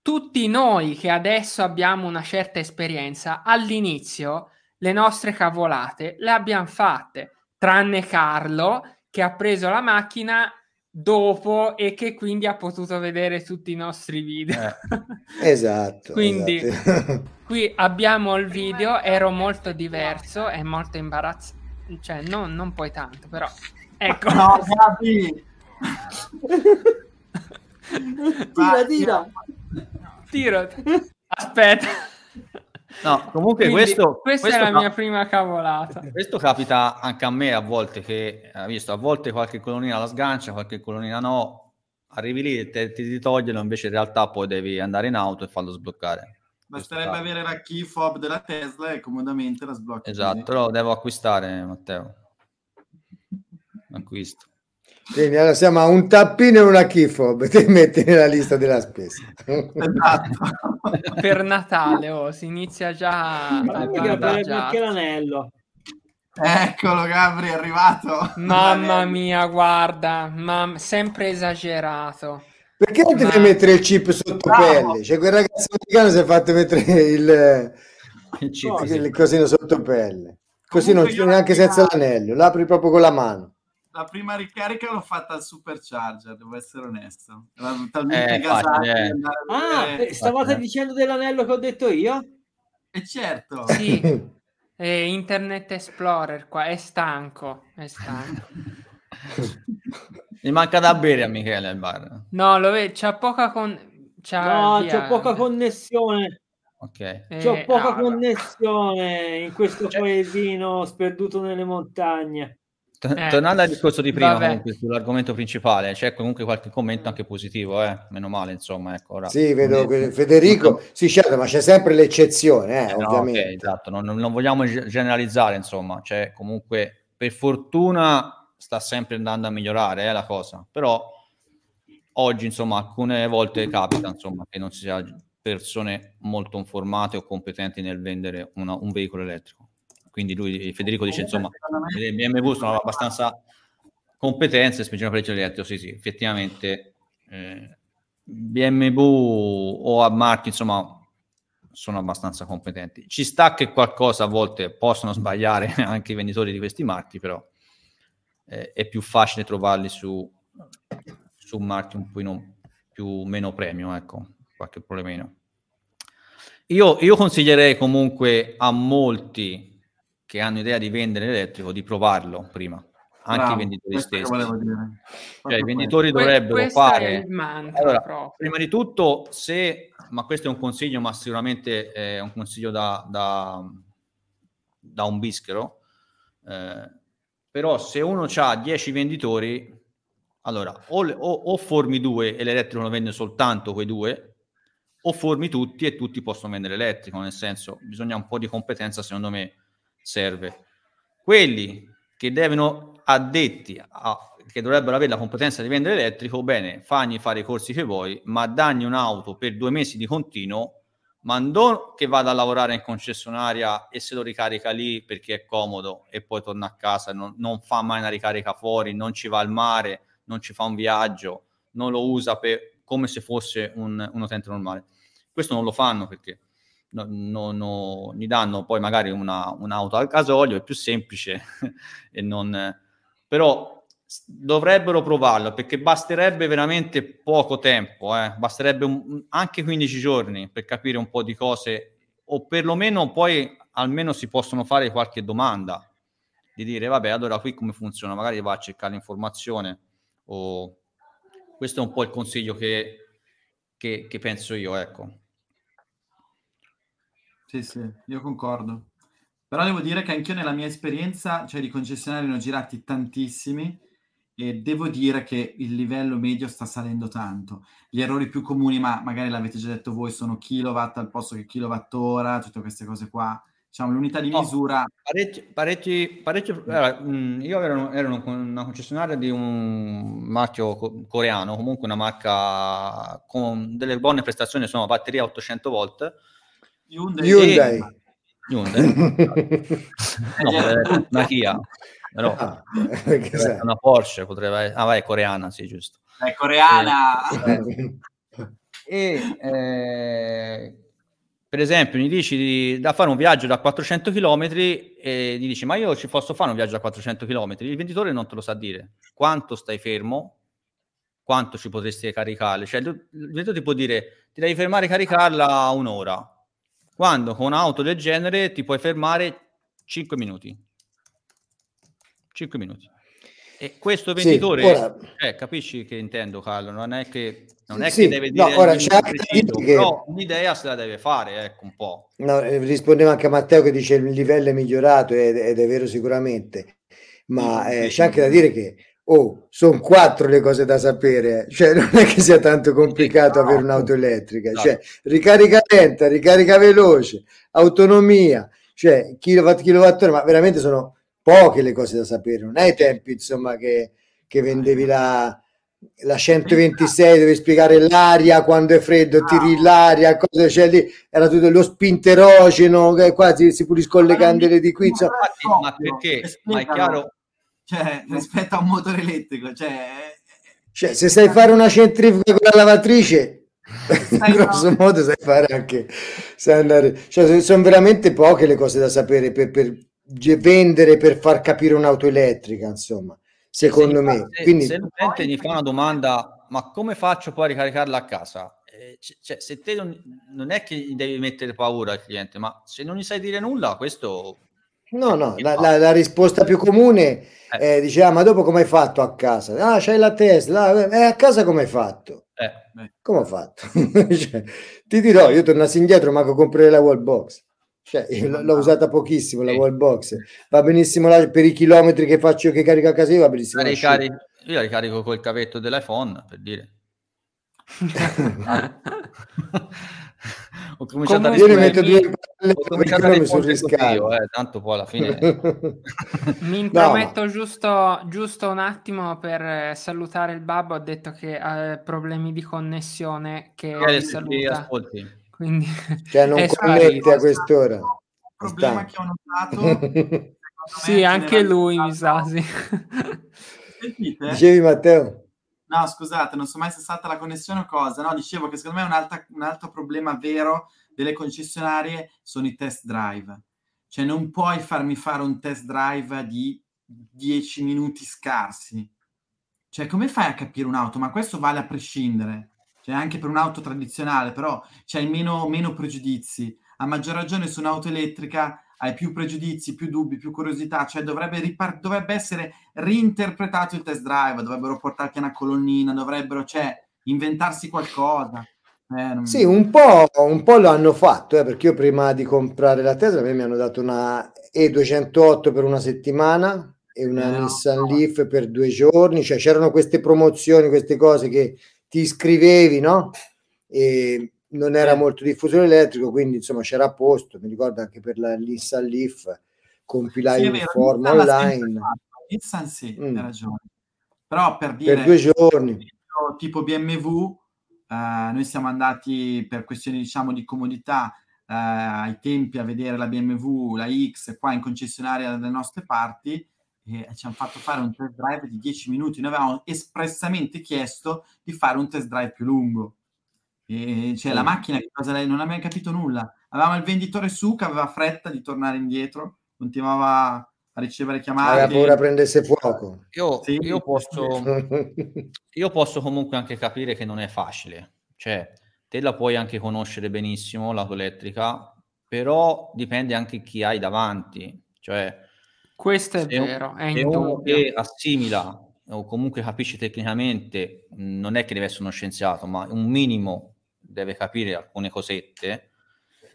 tutti noi che adesso abbiamo una certa esperienza all'inizio le nostre cavolate le abbiamo fatte tranne Carlo che ha preso la macchina dopo e che quindi ha potuto vedere tutti i nostri video Eh. Esatto. Quindi- esatto. Qui abbiamo il video, ero molto diverso e molto imbarazzante, cioè non, non poi tanto, però ecco. No, Gabi! Tira, tira. Tiro. Aspetta. No, comunque Quindi, questo, questa questo è la ca- mia prima cavolata. questo capita anche a me a volte che, hai visto, a volte qualche colonnina la sgancia, qualche colonnina no, arrivi lì e te- ti, ti togliono, invece in realtà poi devi andare in auto e farlo sbloccare. Basterebbe avere la key fob della Tesla e comodamente la sblocchi. Esatto, così. però devo acquistare, Matteo. Acquisto. Quindi allora siamo a un tappino e una key fob, ti metti nella lista della spesa. Esatto. Per Natale, oh, si inizia già Ma a bandaggiare. anche l'anello. Eccolo Gabri, è arrivato. Mamma mia, guarda, mam- sempre esagerato. Perché non ti Ma- fai mettere il chip sotto Bravo. pelle? Cioè, quel ragazzo americano si è fatto mettere il, Il chip, No, il cosino sotto pelle. Così non io neanche senza l'anello, l'apri proprio con la mano. La prima ricarica l'ho fatta al supercharger, devo essere onesto. Era talmente Eh, gasata eh. Ah, eh, stavate Eh. dicendo dell'anello che ho detto io? E certo, Sì, eh, Internet Explorer qua è stanco, è stanco. Mi manca da bere a Michele al bar. No, lo vedi, c'ha poca con... c'ha No, via- c'ho poca connessione. Ok. eh, C'ho poca no, connessione in questo Cioè- paesino sperduto nelle montagne. T- Eh, Tornando al discorso di prima, comunque, sull'argomento principale, c'è comunque qualche commento anche positivo, eh? meno male, insomma. Ecco, ora. Sì, vedo que- Federico, sì, certo, ma c'è sempre l'eccezione, eh, Eh, no, ovviamente. ok, esatto, non, non- vogliamo ge- generalizzare, insomma, cioè comunque per fortuna sta sempre andando a migliorare eh, la cosa, però oggi, insomma, alcune volte capita, insomma, che non ci sia persone molto informate o competenti nel vendere una- un veicolo elettrico. Quindi lui, Federico dice, insomma, le BMW sono abbastanza competenze, spingere per il elettrico, sì, sì, effettivamente eh, BMW o a marchi, insomma, sono abbastanza competenti. Ci sta che qualcosa a volte possono sbagliare anche i venditori di questi marchi, però eh, è più facile trovarli su, su marchi un po' più meno premium, ecco, qualche problemino. Io, io consiglierei comunque a molti che hanno idea di vendere elettrico di provarlo prima, anche Bravo, i venditori questo stessi. volevo dire. Cioè, i venditori Que- dovrebbero questo fare mantra allora, prima di tutto, se, ma questo è un consiglio, ma sicuramente è un consiglio da, da, da un bischero, eh, però se uno ha 10 venditori, allora o, o- o formi due e l'elettrico lo vende soltanto quei due, o formi tutti e tutti possono vendere elettrico, nel senso bisogna un po' di competenza, secondo me serve. Quelli che devono addetti a, che dovrebbero avere la competenza di vendere elettrico, bene, fagli fare i corsi che vuoi, ma dagli un'auto per due mesi di continuo, ma non che vada a lavorare in concessionaria e se lo ricarica lì perché è comodo e poi torna a casa, non, non fa mai una ricarica fuori, non ci va al mare, non ci fa un viaggio, non lo usa per, come se fosse un, un utente normale. Questo non lo fanno perché no, no, no, gli danno poi magari una, un'auto al gasolio, è più semplice, e non, però dovrebbero provarlo perché basterebbe veramente poco tempo, eh, basterebbe un- anche 15 giorni per capire un po' di cose o perlomeno poi almeno si possono fare qualche domanda di dire vabbè allora qui come funziona? Magari va a cercare l'informazione o questo è un po' il consiglio che, che, che penso io ecco Sì, sì, io concordo. Però devo dire che anch'io nella mia esperienza, cioè di concessionari ne ho girati tantissimi e devo dire che il livello medio sta salendo tanto. Gli errori più comuni, ma magari l'avete già detto voi, sono kilowatt al posto che kilowattora, tutte queste cose qua. Diciamo, l'unità di No. misura Parecchi, parecchi, parecchi allora, io ero, ero una concessionaria di un marchio co- coreano, comunque una marca con delle buone prestazioni, insomma, batteria 800 volt. Hyundai, Hyundai. Hyundai. no, eh, una Kia, però Ah, una Porsche, potrebbe essere, ah, vai, coreana, sì, giusto. è coreana. E eh, per esempio, gli dici di- da fare un viaggio da 400 km e gli dici: Ma io ci posso fare un viaggio da 400 km? Il venditore non te lo sa dire quanto stai fermo, quanto ci potresti caricare. Cioè, il venditore ti può dire: Ti devi fermare e caricarla un'ora. Quando con un'auto del genere ti puoi fermare 5 minuti. 5 minuti. E questo Sì, venditore, ora- eh, capisci che intendo, Carlo? Non è che, non è Sì, che deve dire no, ora c'è preciso, che- però un'idea se la deve fare, ecco un po'. No, eh, rispondeva anche a Matteo che dice il livello è migliorato ed, ed è vero sicuramente, ma Sì, eh, sì. c'è anche da dire che oh, sono quattro le cose da sapere, cioè non è che sia tanto complicato no, avere un'auto elettrica, no. cioè ricarica lenta, ricarica veloce, autonomia, cioè kilowatt, kilowattora, ma veramente sono poche le cose da sapere, non è ai tempi insomma che, che vendevi la, la 126 devi spiegare l'aria quando è freddo, tiri l'aria, cosa c'è lì, era tutto lo spinterogeno, che qua si, puliscono le candele di qui, insomma. Ma perché? Ma è chiaro, Cioè, rispetto a un motore elettrico, cioè... Cioè, se sai fare una centrifuga con la lavatrice, Sai grosso no. modo sai fare anche, sai andare, cioè, sono veramente poche le cose da sapere per, per vendere, per far capire un'auto elettrica, insomma. secondo me. Se, Quindi, se l'utente gli fa una domanda, ma come faccio poi a ricaricarla a casa? Eh, cioè, se te non, non, è che gli devi mettere paura al cliente, ma se non gli sai dire nulla, questo... No, no, la, la, la risposta più comune eh. eh, dice, ah, ma dopo come hai fatto a casa? Ah, c'hai la Tesla, eh, a casa come hai fatto? Eh. Come ho fatto? cioè, ti dirò, io tornassi indietro, ma comprare la wallbox. Cioè, l'ho usata pochissimo la wallbox. Va benissimo là, per i chilometri che faccio io che carico a casa io, va benissimo. La ricari- io la ricarico col cavetto dell'iPhone, per dire. ho cominciato Comunque, a io ne metto due palle ho cominciato a rispondere io, eh, tanto poi alla fine mi intrometto no. giusto, giusto un attimo per eh, salutare il babbo. Ho detto che ha problemi di connessione che eh, saluta. quindi cioè non connette a quest'ora un problema che ho notato. Sì anche lui mi sa sì. dicevi Matteo No, scusate, non so mai se è stata la connessione o cosa. No, dicevo che secondo me un, alta, un altro problema vero delle concessionarie sono i test drive. Cioè non puoi farmi fare un test drive di 10 minuti scarsi. Cioè come fai a capire un'auto? Ma questo vale a prescindere. Cioè anche per un'auto tradizionale, però c'hai meno, meno pregiudizi. A maggior ragione su un'auto elettrica hai più pregiudizi, più dubbi, più curiosità, cioè dovrebbe, ripar- dovrebbe essere reinterpretato il test drive, dovrebbero portarti una colonnina, dovrebbero cioè, inventarsi qualcosa. Eh, non... Sì, un po', un po', lo hanno fatto, eh, perché io prima di comprare la Tesla, a mi hanno dato una E208 per una settimana e una eh, Nissan no. Leaf per due giorni, cioè c'erano queste promozioni, queste cose che ti iscrivevi, no? E non era molto diffuso l'elettrico, quindi insomma c'era a posto. Mi ricordo anche per la Nissan Leaf compilai sì, un form online. Nissan sì, mm. hai ragione. Però per dire per due giorni tipo BMW, eh, noi siamo andati per questioni diciamo di comodità eh, ai tempi a vedere la BMW, la X qua in concessionaria dalle nostre parti e ci hanno fatto fare un test drive di 10 minuti. Noi avevamo espressamente chiesto di fare un test drive più lungo e, cioè, la macchina che cosa lei non ha mai capito nulla. Avevamo il venditore su che aveva fretta di tornare indietro, continuava a ricevere chiamate. Aveva paura prendesse fuoco. Io, sì. io, posso, io posso comunque anche capire che non è facile. Cioè, te la puoi anche conoscere benissimo, l'auto elettrica, però dipende anche chi hai davanti. Cioè, questo è vero, è uno che assimila o comunque capisce tecnicamente, non è che deve essere uno scienziato, ma un minimo deve capire alcune cosette,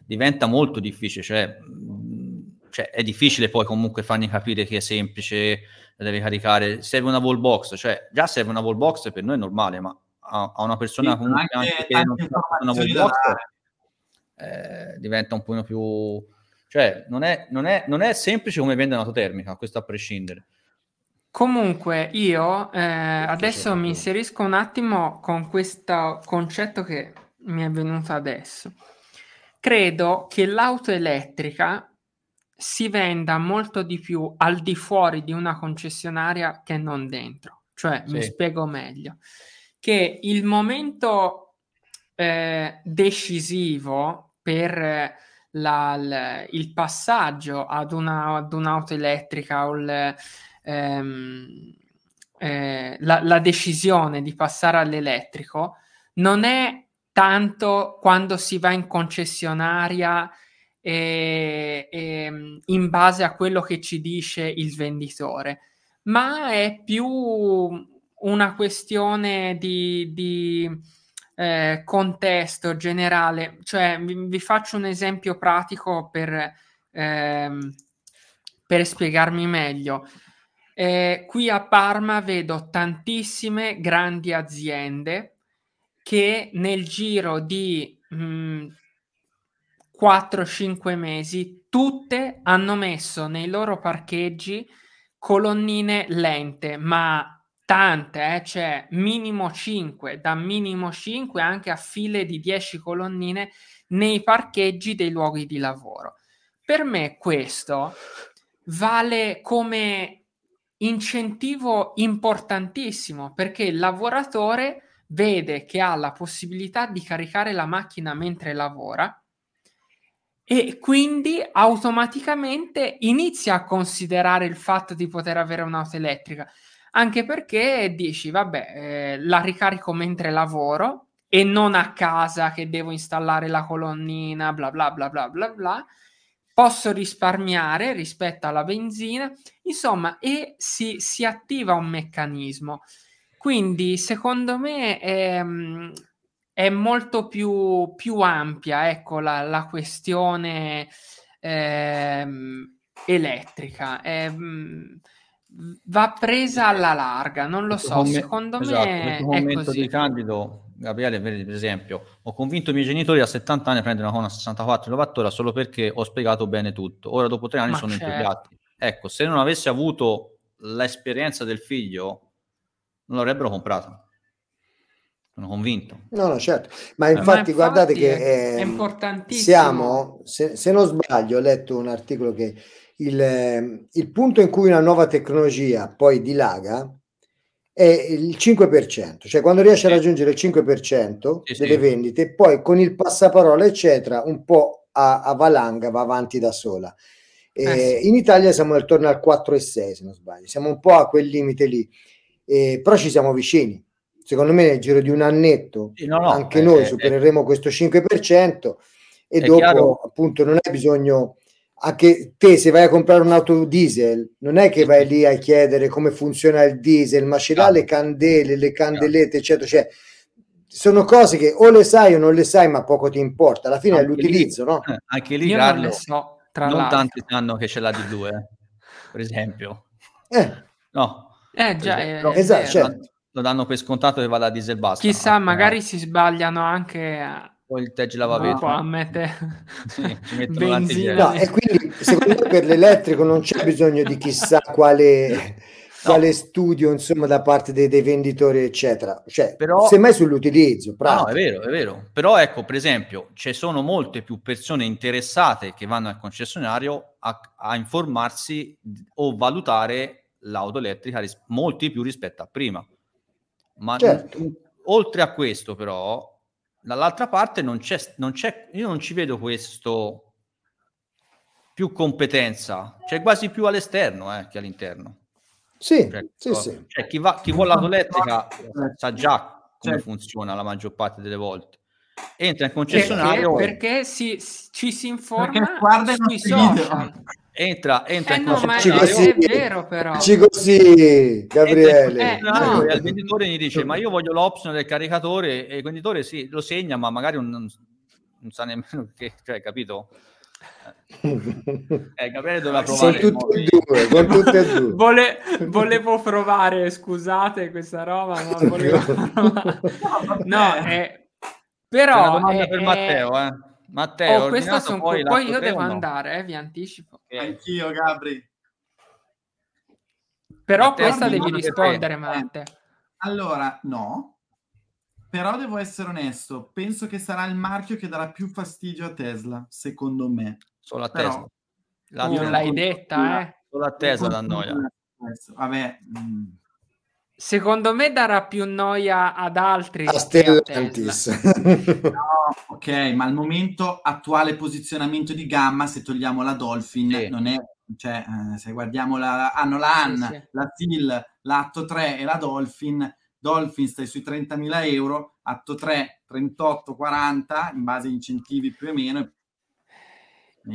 diventa molto difficile, cioè, cioè, è difficile poi comunque fargli capire che è semplice, deve caricare, serve una wallbox, cioè già serve una wallbox per noi è normale, ma a, a una persona sì, comunque anche, anche che non ha una wallbox eh, diventa un po' più... Cioè, non è, non, è, non è semplice come vendere un'auto termica, questo a prescindere. Comunque io eh, adesso mi inserisco un attimo con questo concetto che mi è venuto adesso. Credo che l'auto elettrica si venda molto di più al di fuori di una concessionaria che non dentro. Cioè, sì. mi spiego meglio, che il momento eh, decisivo per la, l, il passaggio ad, una, ad un'auto elettrica o il, ehm, eh, la, la decisione di passare all'elettrico non è tanto quando si va in concessionaria e, e, in base a quello che ci dice il venditore, ma è più una questione di, di eh, contesto generale. Cioè, vi, vi, faccio un esempio pratico per, ehm, per spiegarmi meglio. Eh, qui a Parma vedo tantissime grandi aziende che nel giro di mh, 4-5 mesi tutte hanno messo nei loro parcheggi colonnine lente, ma tante, eh, cioè minimo 5, da minimo 5 anche a file di 10 colonnine nei parcheggi dei luoghi di lavoro. Per me questo vale come incentivo importantissimo perché il lavoratore vede che ha la possibilità di caricare la macchina mentre lavora e quindi automaticamente inizia a considerare il fatto di poter avere un'auto elettrica. Anche perché dici, vabbè, eh, la ricarico mentre lavoro e non a casa che devo installare la colonnina, bla bla bla bla bla bla. Posso risparmiare rispetto alla benzina, insomma, e si, si attiva un meccanismo. Quindi, secondo me, è, mm, è molto più, più ampia ecco, la, la questione ehm, elettrica. È, mm, va presa alla larga, non lo so, secondo esatto, me è così. di candido Gabriele, per esempio, ho convinto i miei genitori a 70 anni a prendere una Kona 64 kWh solo perché ho spiegato bene tutto. Ora dopo tre anni Ma sono certo. impiegati. Ecco, se non avessi avuto l'esperienza del figlio, non l'avrebbero comprato. Sono convinto. No, no, certo. Ma infatti, Ma infatti guardate che è, è importantissimo. Siamo, se, se non sbaglio, ho letto un articolo che il, il punto in cui una nuova tecnologia poi dilaga è il 5%, cioè quando riesce a raggiungere il 5% sì, delle sì. vendite, poi con il passaparola, eccetera, un po' a, a valanga va avanti da sola. Eh, sì. In Italia siamo attorno al 4,6 se non sbaglio, siamo un po' a quel limite lì, eh, però ci siamo vicini. Secondo me nel giro di un annetto no, no, anche eh, noi eh, supereremo questo 5% e dopo chiaro. appunto non hai bisogno anche te se vai a comprare un'auto diesel non è che vai lì a chiedere come funziona il diesel ma ce l'ha le candele le candelette eccetera cioè sono cose che o le sai o non le sai ma poco ti importa alla fine anche è l'utilizzo lì, no? Eh, anche lì Io Carlo, non, so, tra non tanti sanno che ce l'ha di due per esempio eh. no eh già è, è esatto, certo. lo danno per scontato che va la diesel basta chissà no? magari eh. si sbagliano anche a poi il Teg lavavetri. No, a mette sì, benzina. No, e quindi secondo me per l'elettrico non c'è bisogno di chissà quale, quale studio insomma da parte dei, dei venditori eccetera. Cioè, Però, semmai sull'utilizzo. No, è vero, è vero. Però ecco, per esempio, ci sono molte più persone interessate che vanno al concessionario a, a informarsi o valutare l'auto elettrica, ris- molti più rispetto a prima. Ma certo. n- oltre a questo però dall'altra parte non c'è, non c'è, io non ci vedo questo più competenza, c'è quasi più all'esterno eh, che all'interno. Sì, cioè, sì, sì. Cioè, chi, va, chi vuole l'auto elettrica sa già come certo. funziona la maggior parte delle volte. Entra in concessionario perché, perché si, ci si informa sui social. Entra, entra eh no, ma è, vero però. ci così Gabriele. Eh, no. e al venditore gli dice ma io voglio l'option del caricatore. E il venditore sì, lo segna ma magari non, non sa nemmeno che cioè capito? Eh, Gabriele doveva provare sono tutti e due, con tutte e due. Vole, volevo provare scusate questa roba ma volevo no eh, però è, per Matteo eh Matteo, oh, questo son... poi, poi io devo no? andare, eh, vi anticipo. Anch'io, Gabri. Però Matteo, questa devi rispondere, Matte. Allora, no. Però devo essere onesto, penso che sarà il marchio che darà più fastidio a Tesla, secondo me. Solo a Tesla. La uh, l'hai detta, eh? Solo a Tesla da noia. Vabbè, mh mm. Secondo me darà più noia ad altri. A Stellantis. no, ok, ma al momento attuale posizionamento di gamma, se togliamo la Dolphin, sì. non è, cioè, eh, se guardiamo la, hanno la AN, sì, sì. la SIL, l'Atto 3 e la Dolphin, Dolphin stai sui 30.000 euro, Atto 3 38-40 in base a incentivi più o meno, e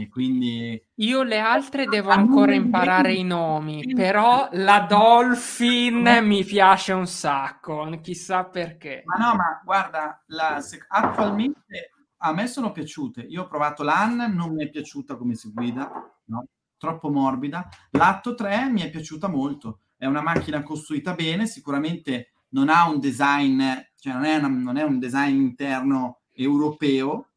quindi io le altre devo ancora imparare i nomi, però la Dolphin mi piace un sacco, chissà perché. Ma no, ma guarda, la, se, attualmente a me sono piaciute. Io ho provato l'AN, non mi è piaciuta come si guida, no? troppo morbida. L'Atto 3 mi è piaciuta molto. È una macchina costruita bene, sicuramente non ha un design, cioè non è, una, non è un design interno europeo,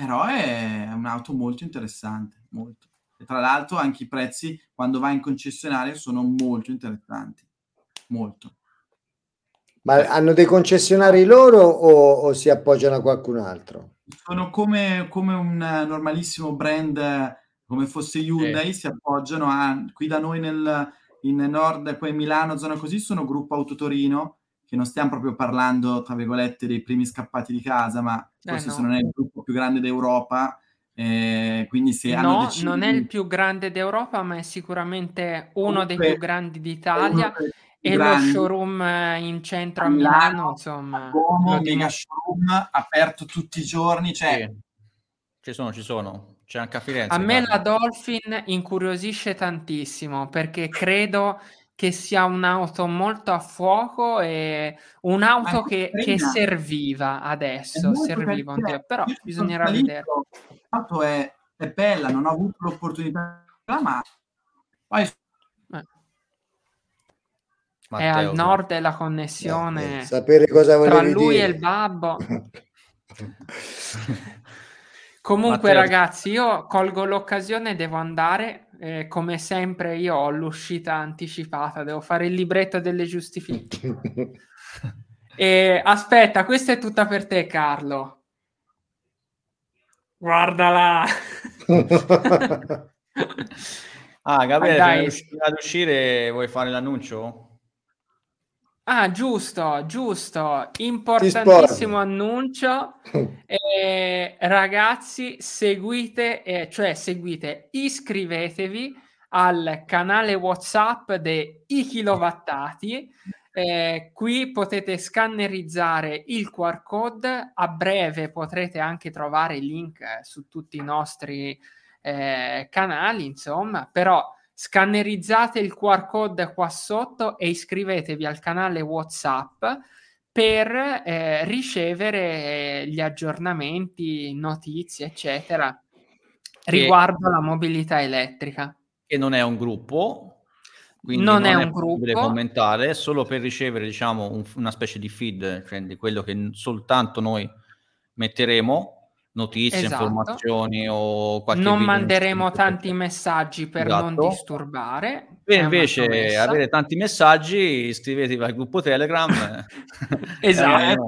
però è un'auto molto interessante, molto. E tra l'altro anche i prezzi quando vai in concessionario sono molto interessanti, molto. Ma hanno dei concessionari loro o, o si appoggiano a qualcun altro? Sono come, come un normalissimo brand, come fosse Hyundai, sì. si appoggiano a, qui da noi nel, in nord, poi Milano, zona così, sono gruppo Autotorino, che non stiamo proprio parlando, tra virgolette, dei primi scappati di casa, ma eh, forse no. se non è il gruppo più grande d'Europa, eh, quindi se no, deciso... non è il più grande d'Europa, ma è sicuramente uno Comunque, dei più grandi d'Italia. e grandi. lo showroom eh, in centro a, Milano, Milano, insomma, a Como, mega showroom aperto tutti i giorni, cioè Sì. Ci sono, ci sono. C'è anche a Firenze. A me la guarda. Dolphin incuriosisce tantissimo perché credo che sia un'auto molto a fuoco e un'auto che, che serviva adesso, serviva un tempo, però bisognerà vedere. L'auto è, è bella, non ho avuto l'opportunità ma poi Eh, È Matteo, al nord della Eh, connessione eh, sapere cosa tra lui dire. e il babbo. Comunque, Matteo- ragazzi, io colgo l'occasione devo andare. Eh, come sempre, io ho l'uscita anticipata, devo fare il libretto delle giustificazioni. E aspetta, questa è tutta per te, Carlo. Guardala. Ah, Gabriele, Ah, usci- ad uscire vuoi fare l'annuncio? Ah, giusto, giusto. Importantissimo annuncio. Eh, ragazzi, seguite, eh, cioè seguite, iscrivetevi al canale WhatsApp dei kilowattati. Eh, qui potete scannerizzare il QR code. A breve potrete anche trovare il link su tutti i nostri eh, canali, insomma, però scannerizzate il QR code qua sotto e iscrivetevi al canale WhatsApp per eh, ricevere gli aggiornamenti, notizie, eccetera, riguardo alla mobilità elettrica. Che non è un gruppo, quindi Non non, è è, un possibile gruppo. commentare, solo per ricevere, diciamo, un- una specie di feed, cioè di quello che soltanto noi metteremo, notizie, Esatto. informazioni o qualche Non video manderemo tanti messaggi per non Esatto. disturbare. Per è una invece avere tanti messaggi, iscrivetevi al gruppo Telegram. Esatto.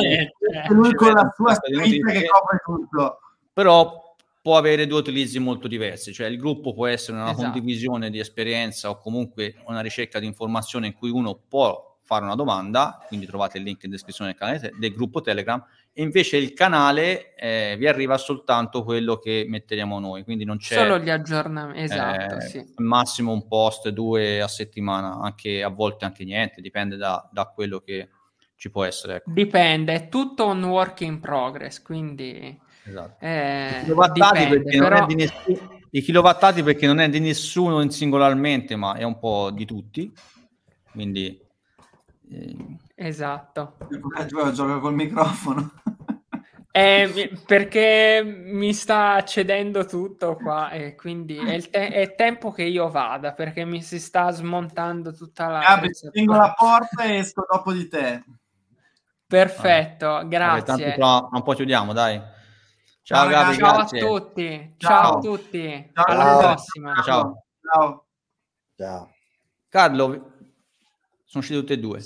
Eh, è lui con la sua scritta che copre tutto. però può avere due utilizzi molto diversi, cioè il gruppo può essere una Esatto. condivisione di esperienza o comunque una ricerca di informazione in cui uno può fare una domanda, quindi trovate il link in descrizione del canale te- del gruppo Telegram, e invece il canale eh, vi arriva soltanto quello che metteremo noi, quindi non c'è Solo gli aggiornamenti, esatto, eh, sì. al massimo un post, due a settimana, anche a volte anche niente, dipende da, da quello che ci può essere. ecco. Dipende, è tutto un work in progress, quindi Esatto. eh, I kilowattati dipende, perché non però è di nessuno, i kilowattati perché non è di nessuno in singolarmente, ma è un po' di tutti. Quindi eh, esatto. Gioca, gioca col microfono. Eh, perché mi sta cedendo tutto qua e quindi è, il te- è tempo che io vada perché mi si sta smontando tutta la Gabri, attrezzatura. tengo la porta e esco dopo di te. Perfetto, vabbè, grazie. tanto tra un po' chiudiamo, dai. Ciao, Ciao, Gabi, ragazzi. Ciao a tutti, ciao, Ciao. a tutti, Ciao. alla Ciao. prossima. Ciao. Ciao. Ciao. Carlo, sono usciti tutti e due.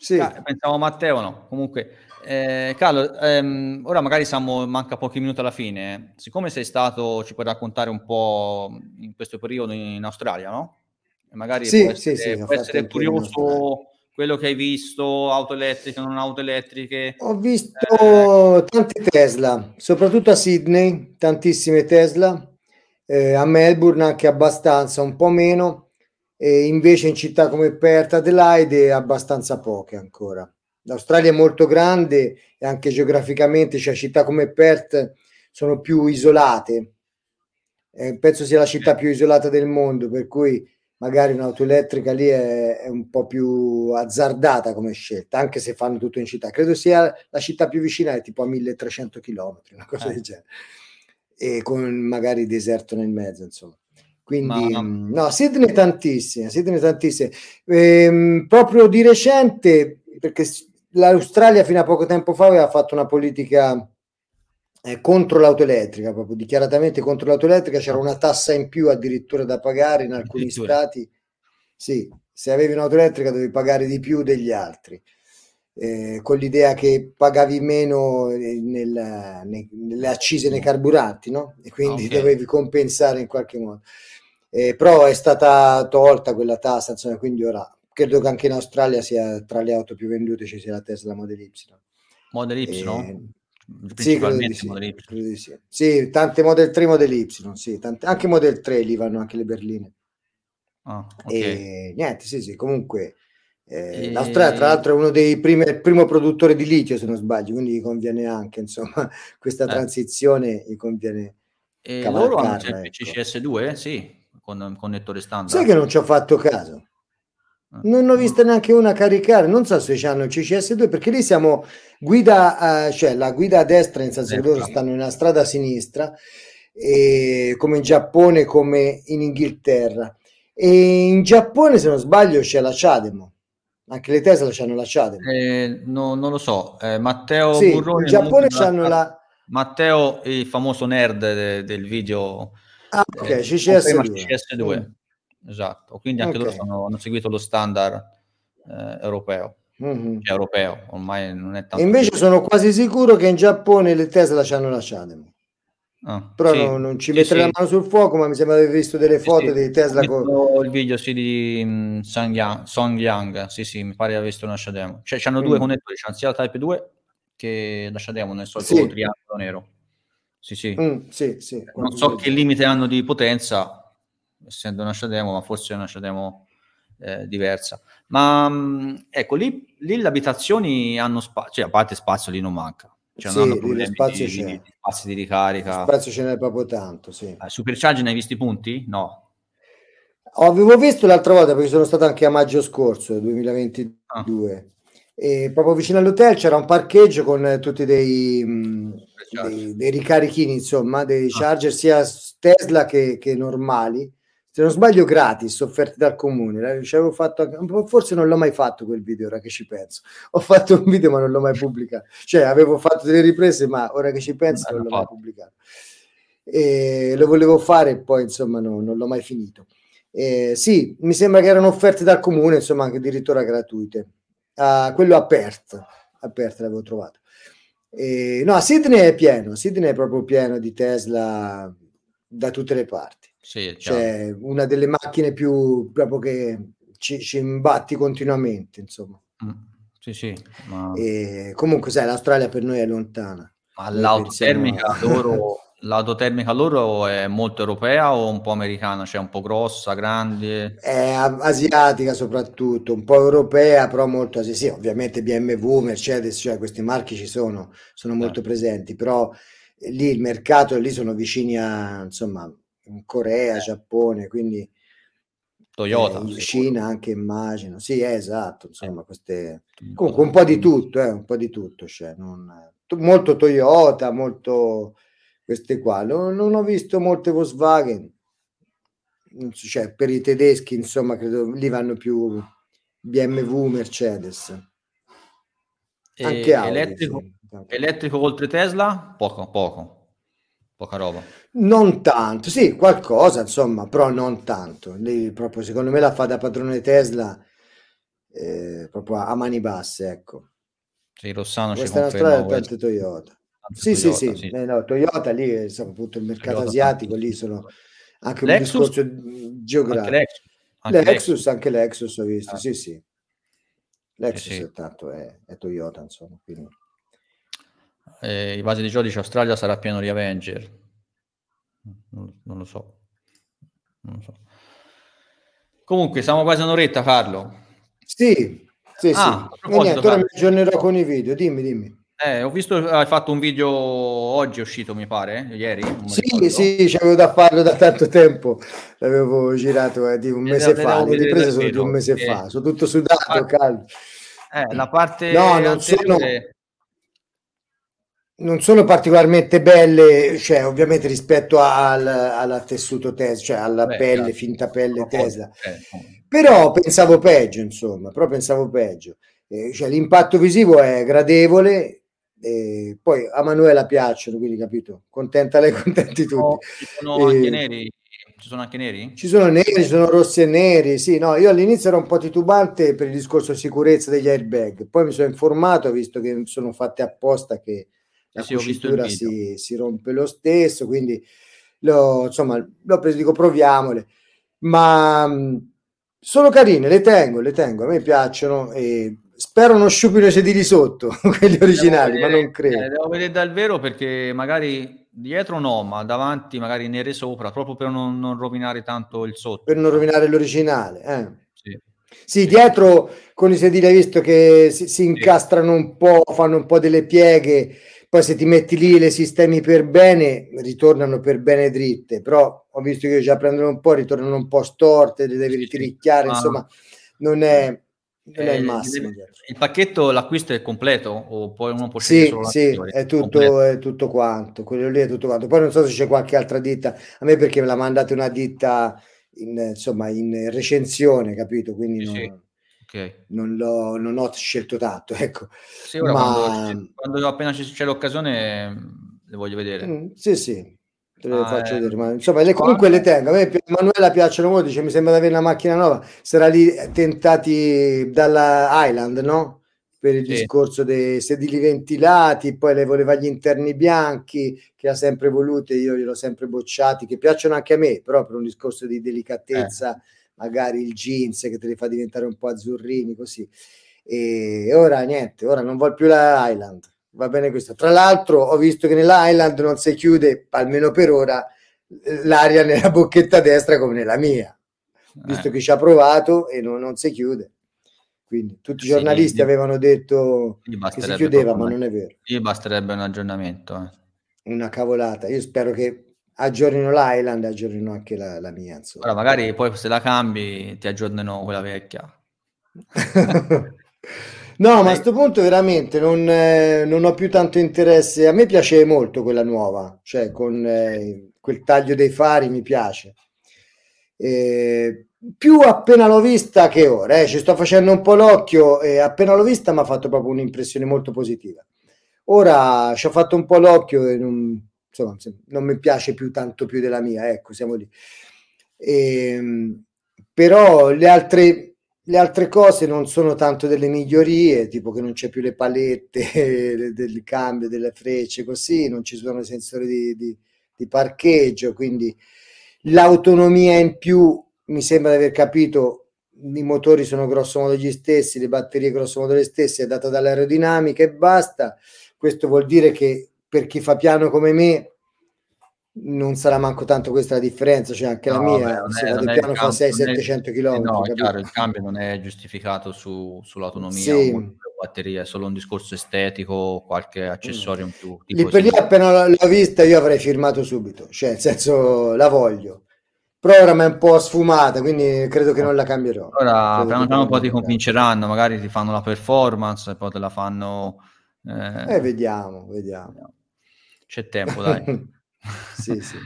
Sì, Ca- Pensavo Matteo, no. Comunque, eh, Carlo, ehm, ora magari siamo, manca pochi minuti alla fine. eh. Siccome sei stato, ci puoi raccontare un po' in questo periodo in, Australia, no? E magari Sì, può sì, essere, sì, ho può essere curioso quello che hai visto, auto elettriche, non auto elettriche. Ho visto tanti Tesla, soprattutto a Sydney, tantissime Tesla, eh, a Melbourne anche abbastanza, un po' meno, e invece in città come Perth, Adelaide abbastanza poche ancora. L'Australia è molto grande e anche geograficamente, cioè città come Perth sono più isolate. Eh, penso sia la città più isolata del mondo, per cui magari un'auto elettrica lì è, è un po' più azzardata come scelta, anche se fanno tutto in città. Credo sia la città più vicina, è tipo a 1300 km, una cosa Eh. del genere, e con magari deserto nel mezzo, insomma. Quindi, Ma- mh, no, Sydney tantissime, Sydney tantissime. Ehm, proprio di recente, perché l'Australia fino a poco tempo fa aveva fatto una politica eh, contro l'auto elettrica, proprio dichiaratamente contro l'auto elettrica, c'era una tassa in più addirittura da pagare in alcuni stati. Sì, se avevi un'auto elettrica dovevi pagare di più degli altri, eh, con l'idea che pagavi meno eh, nel- nei- nelle accise nei carburanti, no? E quindi Ok. dovevi compensare in qualche modo. Eh, però è stata tolta quella tassa, insomma, quindi ora credo che anche in Australia sia tra le auto più vendute ci sia la Tesla Model Y. Model Y, Eh? Sì, di sì, Model Y. di sì. Sì, tante Model 3, Model Y, sì, tante- anche Model 3 lì vanno anche le berline. Ah, ok. E niente, sì, sì, comunque eh, E- l'Australia tra l'altro è uno dei primi, primo produttore di litio se non sbaglio, quindi gli conviene anche insomma questa Eh. transizione, gli conviene. E loro hanno sempre ecco. CCS2? Sì, con un connettore standard. Sai che non ci ho fatto caso? Ah. Non ho visto neanche una caricare, non so se hanno il CCS2 perché lì siamo guida, eh, cioè la guida a destra, nel senso che loro Destra. stanno nella strada a sinistra, e come in Giappone, come in Inghilterra. E in Giappone, se non sbaglio, c'è la Cademo. Anche le Tesla c'hanno la Cademo. Eh, no- non lo so, eh, Matteo sì, Burroni in Giappone c'hanno la... Matteo, il famoso nerd de- del video, Ah, ok, eh, conferma CCS2. CCS2. Mm. Esatto, quindi anche Ok. loro sono- hanno seguito lo standard eh, europeo, Mhm. cioè europeo, ormai non è tanto invece più- sono quasi sicuro che in Giappone le Tesla c'hanno la Cademo. Ah, Però sì. no- non ci Sì, metterei sì. la mano sul fuoco, ma mi sembra di aver visto delle foto dei Tesla con... il video sì, di mm, Song Yang, Song Yang, sì sì, mi pare di aver visto una Shademo. Cioè, c'hanno due Mm. connettori, c'hanno sia la Type 2 che la Shademo nel solito triangolo nero. Sì, sì. Mm, sì, sì. Non so che limite hanno di potenza, essendo una Shademo, ma forse è una Shademo eh, diversa. Ma mh, ecco, lì, lì le abitazioni hanno spazio, cioè a parte spazio lì non manca. Cioè, Sì, non hanno lo spazio di, c'è. di- di spazi di ricarica. Spazio ce n'è proprio tanto, sì. Eh, Supercharge ne hai visti i punti? No. Oh, Avevo visto l'altra volta perché sono stato anche a maggio scorso, 2022, Ah. e proprio vicino all'hotel c'era un parcheggio con tutti dei, mh, Supercharge. Dei, dei ricarichini, insomma, dei Ah. charger sia Tesla che, che normali. Se non sbaglio, gratis, offerti dal comune. Fatto forse non l'ho mai fatto quel video, ora che ci penso. Ho fatto un video, ma non l'ho mai pubblicato. Cioè, avevo fatto delle riprese, ma ora che ci penso, Non non l'ho mai pubblicato. E lo volevo fare, poi insomma, no- non l'ho mai finito. Eh, sì, mi sembra che erano offerte dal comune, insomma, anche addirittura gratuite. Ah, quello aperto, aperto l'avevo trovato. Eh, no, Sydney è pieno, Sydney è proprio pieno di Tesla da tutte le parti. Sì. Cioè, una delle macchine più proprio che ci, ci imbatti continuamente, insomma. Mm, Sì, sì, ma, E comunque, sai, l'Australia per noi è lontana. ma noi l'autotermica pensiamo- loro, l'autotermica loro è molto europea o un po' americana? Cioè un po' grossa, grande? È asiatica soprattutto, un po' europea, però molto asiatica. Sì, ovviamente BMW, Mercedes, cioè questi marchi ci sono, sono molto Eh. presenti, però eh, lì il mercato, lì sono vicini a, insomma, in Corea, Eh. Giappone, quindi Toyota, eh, in sicuro. Cina anche immagino. Sì, è esatto, insomma, queste... Mm. Comunque un po' di tutto, eh, un po' di tutto, cioè, non- to- molto Toyota, molto queste qua. Non, non ho visto molte Volkswagen, cioè, per i tedeschi, insomma, credo lì vanno più BMW, Mercedes, E anche Audi. elettrico, sì. elettrico oltre Tesla? Poco, poco, poca roba. Non tanto, sì, qualcosa, insomma, però non tanto. Lì proprio, secondo me la fa da padrone Tesla eh, proprio a, mani basse, ecco. Sì, Rossano ci Questa è una conferma storia questo. Tante Toyota. Sì, sì, sì, Eh, no, Toyota lì è appunto il mercato Toyota asiatico, lì sono anche un Lexus? discorso Anche geografico. Lexus. Anche Lexus, anche Lexus ho visto, Ah. sì, sì. Lexus sì. è tanto è, è Toyota, insomma, quindi. Eh, I vasi di giudice Australia sarà pieno di Avenger. Non, non lo so. Non lo so. Comunque, siamo quasi un'oretta, Carlo. Sì, sì, Ah, sì. E niente, ora mi aggiornerò con i video, dimmi, dimmi. Eh, ho visto hai fatto un video oggi, è uscito, mi pare, ieri. non mi Sì, ricordo. sì, c'avevo da farlo da tanto tempo, l'avevo girato eh, di un Eh, mese fa, le vedere riprese sono di un mese fa, sono tutto sudato, Ah. caldo. Eh, la parte No, non sono- non sono particolarmente belle, cioè ovviamente rispetto al, al tessuto Tesla, cioè alla Beh, pelle, chiaro. finta pelle Tesla. Eh, Però pensavo peggio, insomma, però pensavo peggio. Eh, cioè, l'impatto visivo è gradevole, e poi a Manuela piacciono, quindi capito, contenta lei, contenti no, tutti. ci sono anche neri. Ci sono anche neri? Ci sono neri, ci sono rossi e neri, sì, no, io all'inizio ero un po' titubante per il discorso sicurezza degli airbag, poi mi sono informato, visto che sono fatte apposta che la Sì, cucitura si, si rompe lo stesso, quindi l'ho, insomma, l'ho preso, dico proviamole, ma mh, sono carine, le tengo, le tengo, a me piacciono e spero non sciupino i sedili sotto, quelli originali, Devo ma vedere- non credo. eh, devo vedere dal vero perché magari dietro no, ma davanti magari nere sopra, proprio per non, non rovinare tanto il sotto. Per non rovinare l'originale. Eh. Sì. Sì, dietro con i sedili hai visto che si, si incastrano un po', fanno un po' delle pieghe, poi se ti metti lì le sistemi per bene, ritornano per bene dritte, però ho visto che già prendono un po', ritornano un po' storte, le devi ritiricchiare, Ah. insomma, non è, non è Eh, il massimo. deve- il pacchetto, l'acquisto è completo o poi uno può scegliere Sì, solo sì, è tutto, è tutto quanto, quello lì è tutto quanto. Poi non so se c'è qualche altra ditta, a me perché me l'ha mandata una ditta in, insomma, in recensione, capito? Quindi Sì, non, sì. Ok. non l'ho- non ho scelto tanto, ecco. Sì, ora Ma- quando, quando appena ci- c'è l'occasione mh, le voglio vedere. Mm, sì, sì, te le Ah, faccio eh, vedere, ma insomma, le, comunque le tengo. A me Manuela piacciono molto, dice mi sembra di avere una macchina nuova. Sarà lì tentati dalla Island, no? Per il Sì. discorso dei sedili ventilati, poi le voleva gli interni bianchi, che ha sempre volute, io gliel'ho sempre bocciati, che piacciono anche a me, però per un discorso di delicatezza, Eh. magari il jeans che te li fa diventare un po' azzurrini, così. E ora niente, ora non vuol più la Island. Va bene questo. Tra l'altro ho visto che nell'Island non si chiude, almeno per ora, l'aria nella bocchetta destra come nella mia, visto Eh, che ci ha provato e non, non si chiude. Quindi tutti i Sì, giornalisti gli- avevano detto che si chiudeva, ma non è vero. gli basterebbe un aggiornamento. eh. Una cavolata. Io spero che aggiornino l'Island e aggiornino anche la, la mia. Insomma. Ora magari poi se la cambi ti aggiornano quella vecchia. No, ma a questo punto veramente non, eh, non ho più tanto interesse. A me piace molto quella nuova, cioè con eh, quel taglio dei fari mi piace. Eh, più appena l'ho vista che ora, eh, ci sto facendo un po' l'occhio e appena l'ho vista mi ha fatto proprio un'impressione molto positiva. Ora ci ho fatto un po' l'occhio e non, insomma, non mi piace più tanto più della mia, ecco, siamo lì. Ehm, però le altre, le altre cose non sono tanto delle migliorie, tipo che non c'è più le palette del- cambio, delle frecce, così, non ci sono i sensori di, di- di parcheggio, quindi l'autonomia in più mi sembra di aver capito. I motori sono grosso modo gli stessi, le batterie grosso modo le stesse, è data dall'aerodinamica e basta. Questo vuol dire che per chi fa piano come me non sarà manco tanto questa la differenza, cioè anche la No, mia, vabbè, se vado piano fa cambio, non è- 600-700 Eh km. no, chiaro, il cambio non è giustificato su- sull'autonomia Sì. o batteria, è solo un discorso estetico, qualche accessorio in più. Lì per lì appena l'ho vista io avrei firmato subito, cioè nel senso la voglio. Però ora mi è un po' sfumata, quindi credo che non la cambierò. Ora piano piano poi la ti convinceranno, magari ti fanno la performance e poi te la fanno... eh, Eh, vediamo, vediamo. C'è tempo, dai. Sì, sì.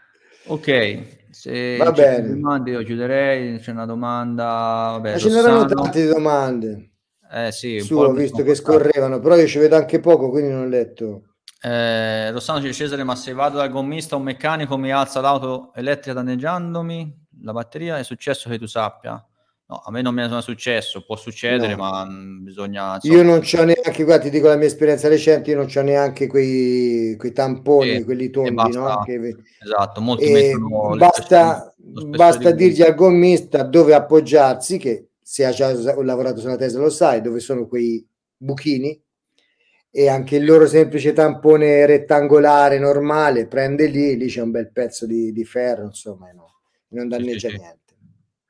ok, se Va bene. domande io chiuderei, c'è una domanda... Vabbè, Ma ce n'erano tante domande Eh sì, su, ho visto che scorrevano, però io ci vedo anche poco, quindi non ho letto. Eh, Rossano dice Cesare, ma se vado dal gommista o un meccanico mi alza l'auto elettrica danneggiandomi la batteria, è successo che tu sappia? No, a me non mi è successo, può succedere, No. ma mm, bisogna... Io insomma, non c'ho neanche, guarda, ti dico la mia esperienza recente, io non c'ho neanche quei, quei tamponi, Sì, quelli e tondi, basta. no? Che- Esatto, molti e mettono basta, basta di- dirgli al gommista dove appoggiarsi, che se ha già lavorato sulla Tesla lo sai, dove sono quei buchini, e anche il loro semplice tampone rettangolare normale, prende lì, lì c'è un bel pezzo di, di ferro, insomma, e no, non danneggia sì. niente.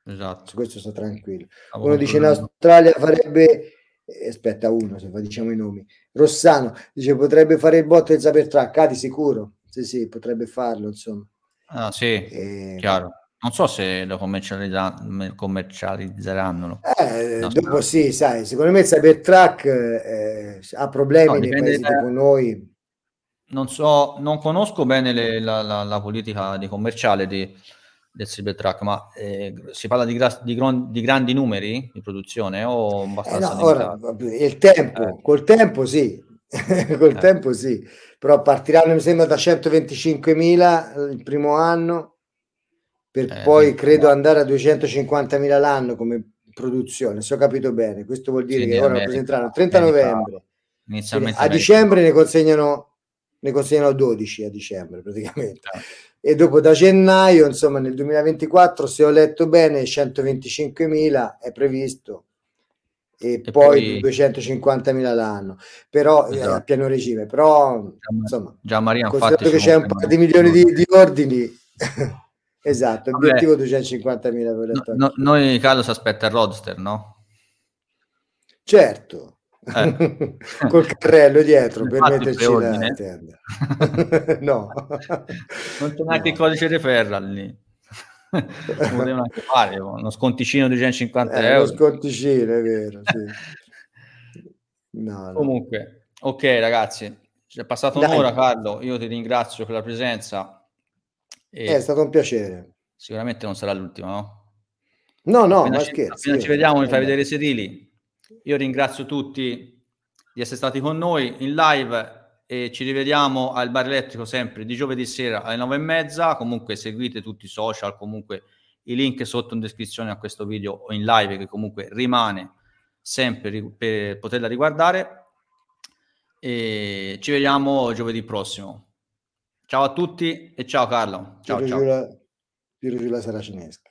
Esatto. Su questo sto tranquillo. Stavo Uno dice in controllando. Australia farebbe, eh, aspetta uno, se diciamo i nomi, Rossano dice potrebbe fare il botto del Cybertruck, ah di sicuro, sì sì, potrebbe farlo, insomma. Ah, sì, E- chiaro. Non so se lo commercializza- commercializzeranno. Eh, No, dopo sì, sai, secondo me il Cybertruck eh, ha problemi No, nei paesi da- tipo noi. Non so, non conosco bene le- la, la- la politica di commerciale di, del Cybertruck, ma eh, si parla di, gra- di gron- di grandi numeri di produzione o Eh, abbastanza no, ora, il tempo, Eh. col tempo sì, col Eh. tempo sì, però partiranno mi sembra da 125.000 il primo anno, per Eh, poi credo andare a 250.000 l'anno come produzione, se ho capito bene, questo vuol dire Sì, che ora lo presenteranno il 30 America- novembre, a dicembre ne consegnano, ne consegnano 12 a dicembre praticamente. Eh, e dopo da gennaio, insomma, nel 2024, se ho letto bene, 125.000 è previsto e, e poi, poi 250.000 l'anno, però esatto. eh, a pieno regime, però Gian, insomma, Gian Maria, considerato che c'è un paio di milioni di, di ordini, esatto, obiettivo 250.000 per no, no, Noi Carlos aspetta il roadster, no? Certo, eh. col carrello dietro per metterci la tenda. no, non c'è neanche no. il codice referral lì. Potevano anche fare uno sconticino di 250 eh, euro. Uno sconticino, è vero. Sì. No, no. Comunque, ok ragazzi, è passata un'ora Carlo, io ti ringrazio per la presenza. E è stato un piacere. Sicuramente non sarà l'ultimo, no? No, no, appena ma ci, scherzi. Appena ci vediamo mi fai vedere i sedili. Io ringrazio tutti di essere stati con noi in live e ci rivediamo al bar elettrico sempre di giovedì sera alle nove e mezza. Comunque seguite tutti i social, comunque i link sotto in descrizione a questo video o in live che comunque rimane sempre per poterla riguardare. E ci vediamo giovedì prossimo. Ciao a tutti e ciao Carlo. Ciao, Piero ciao. Piero Giulia Saracinesca.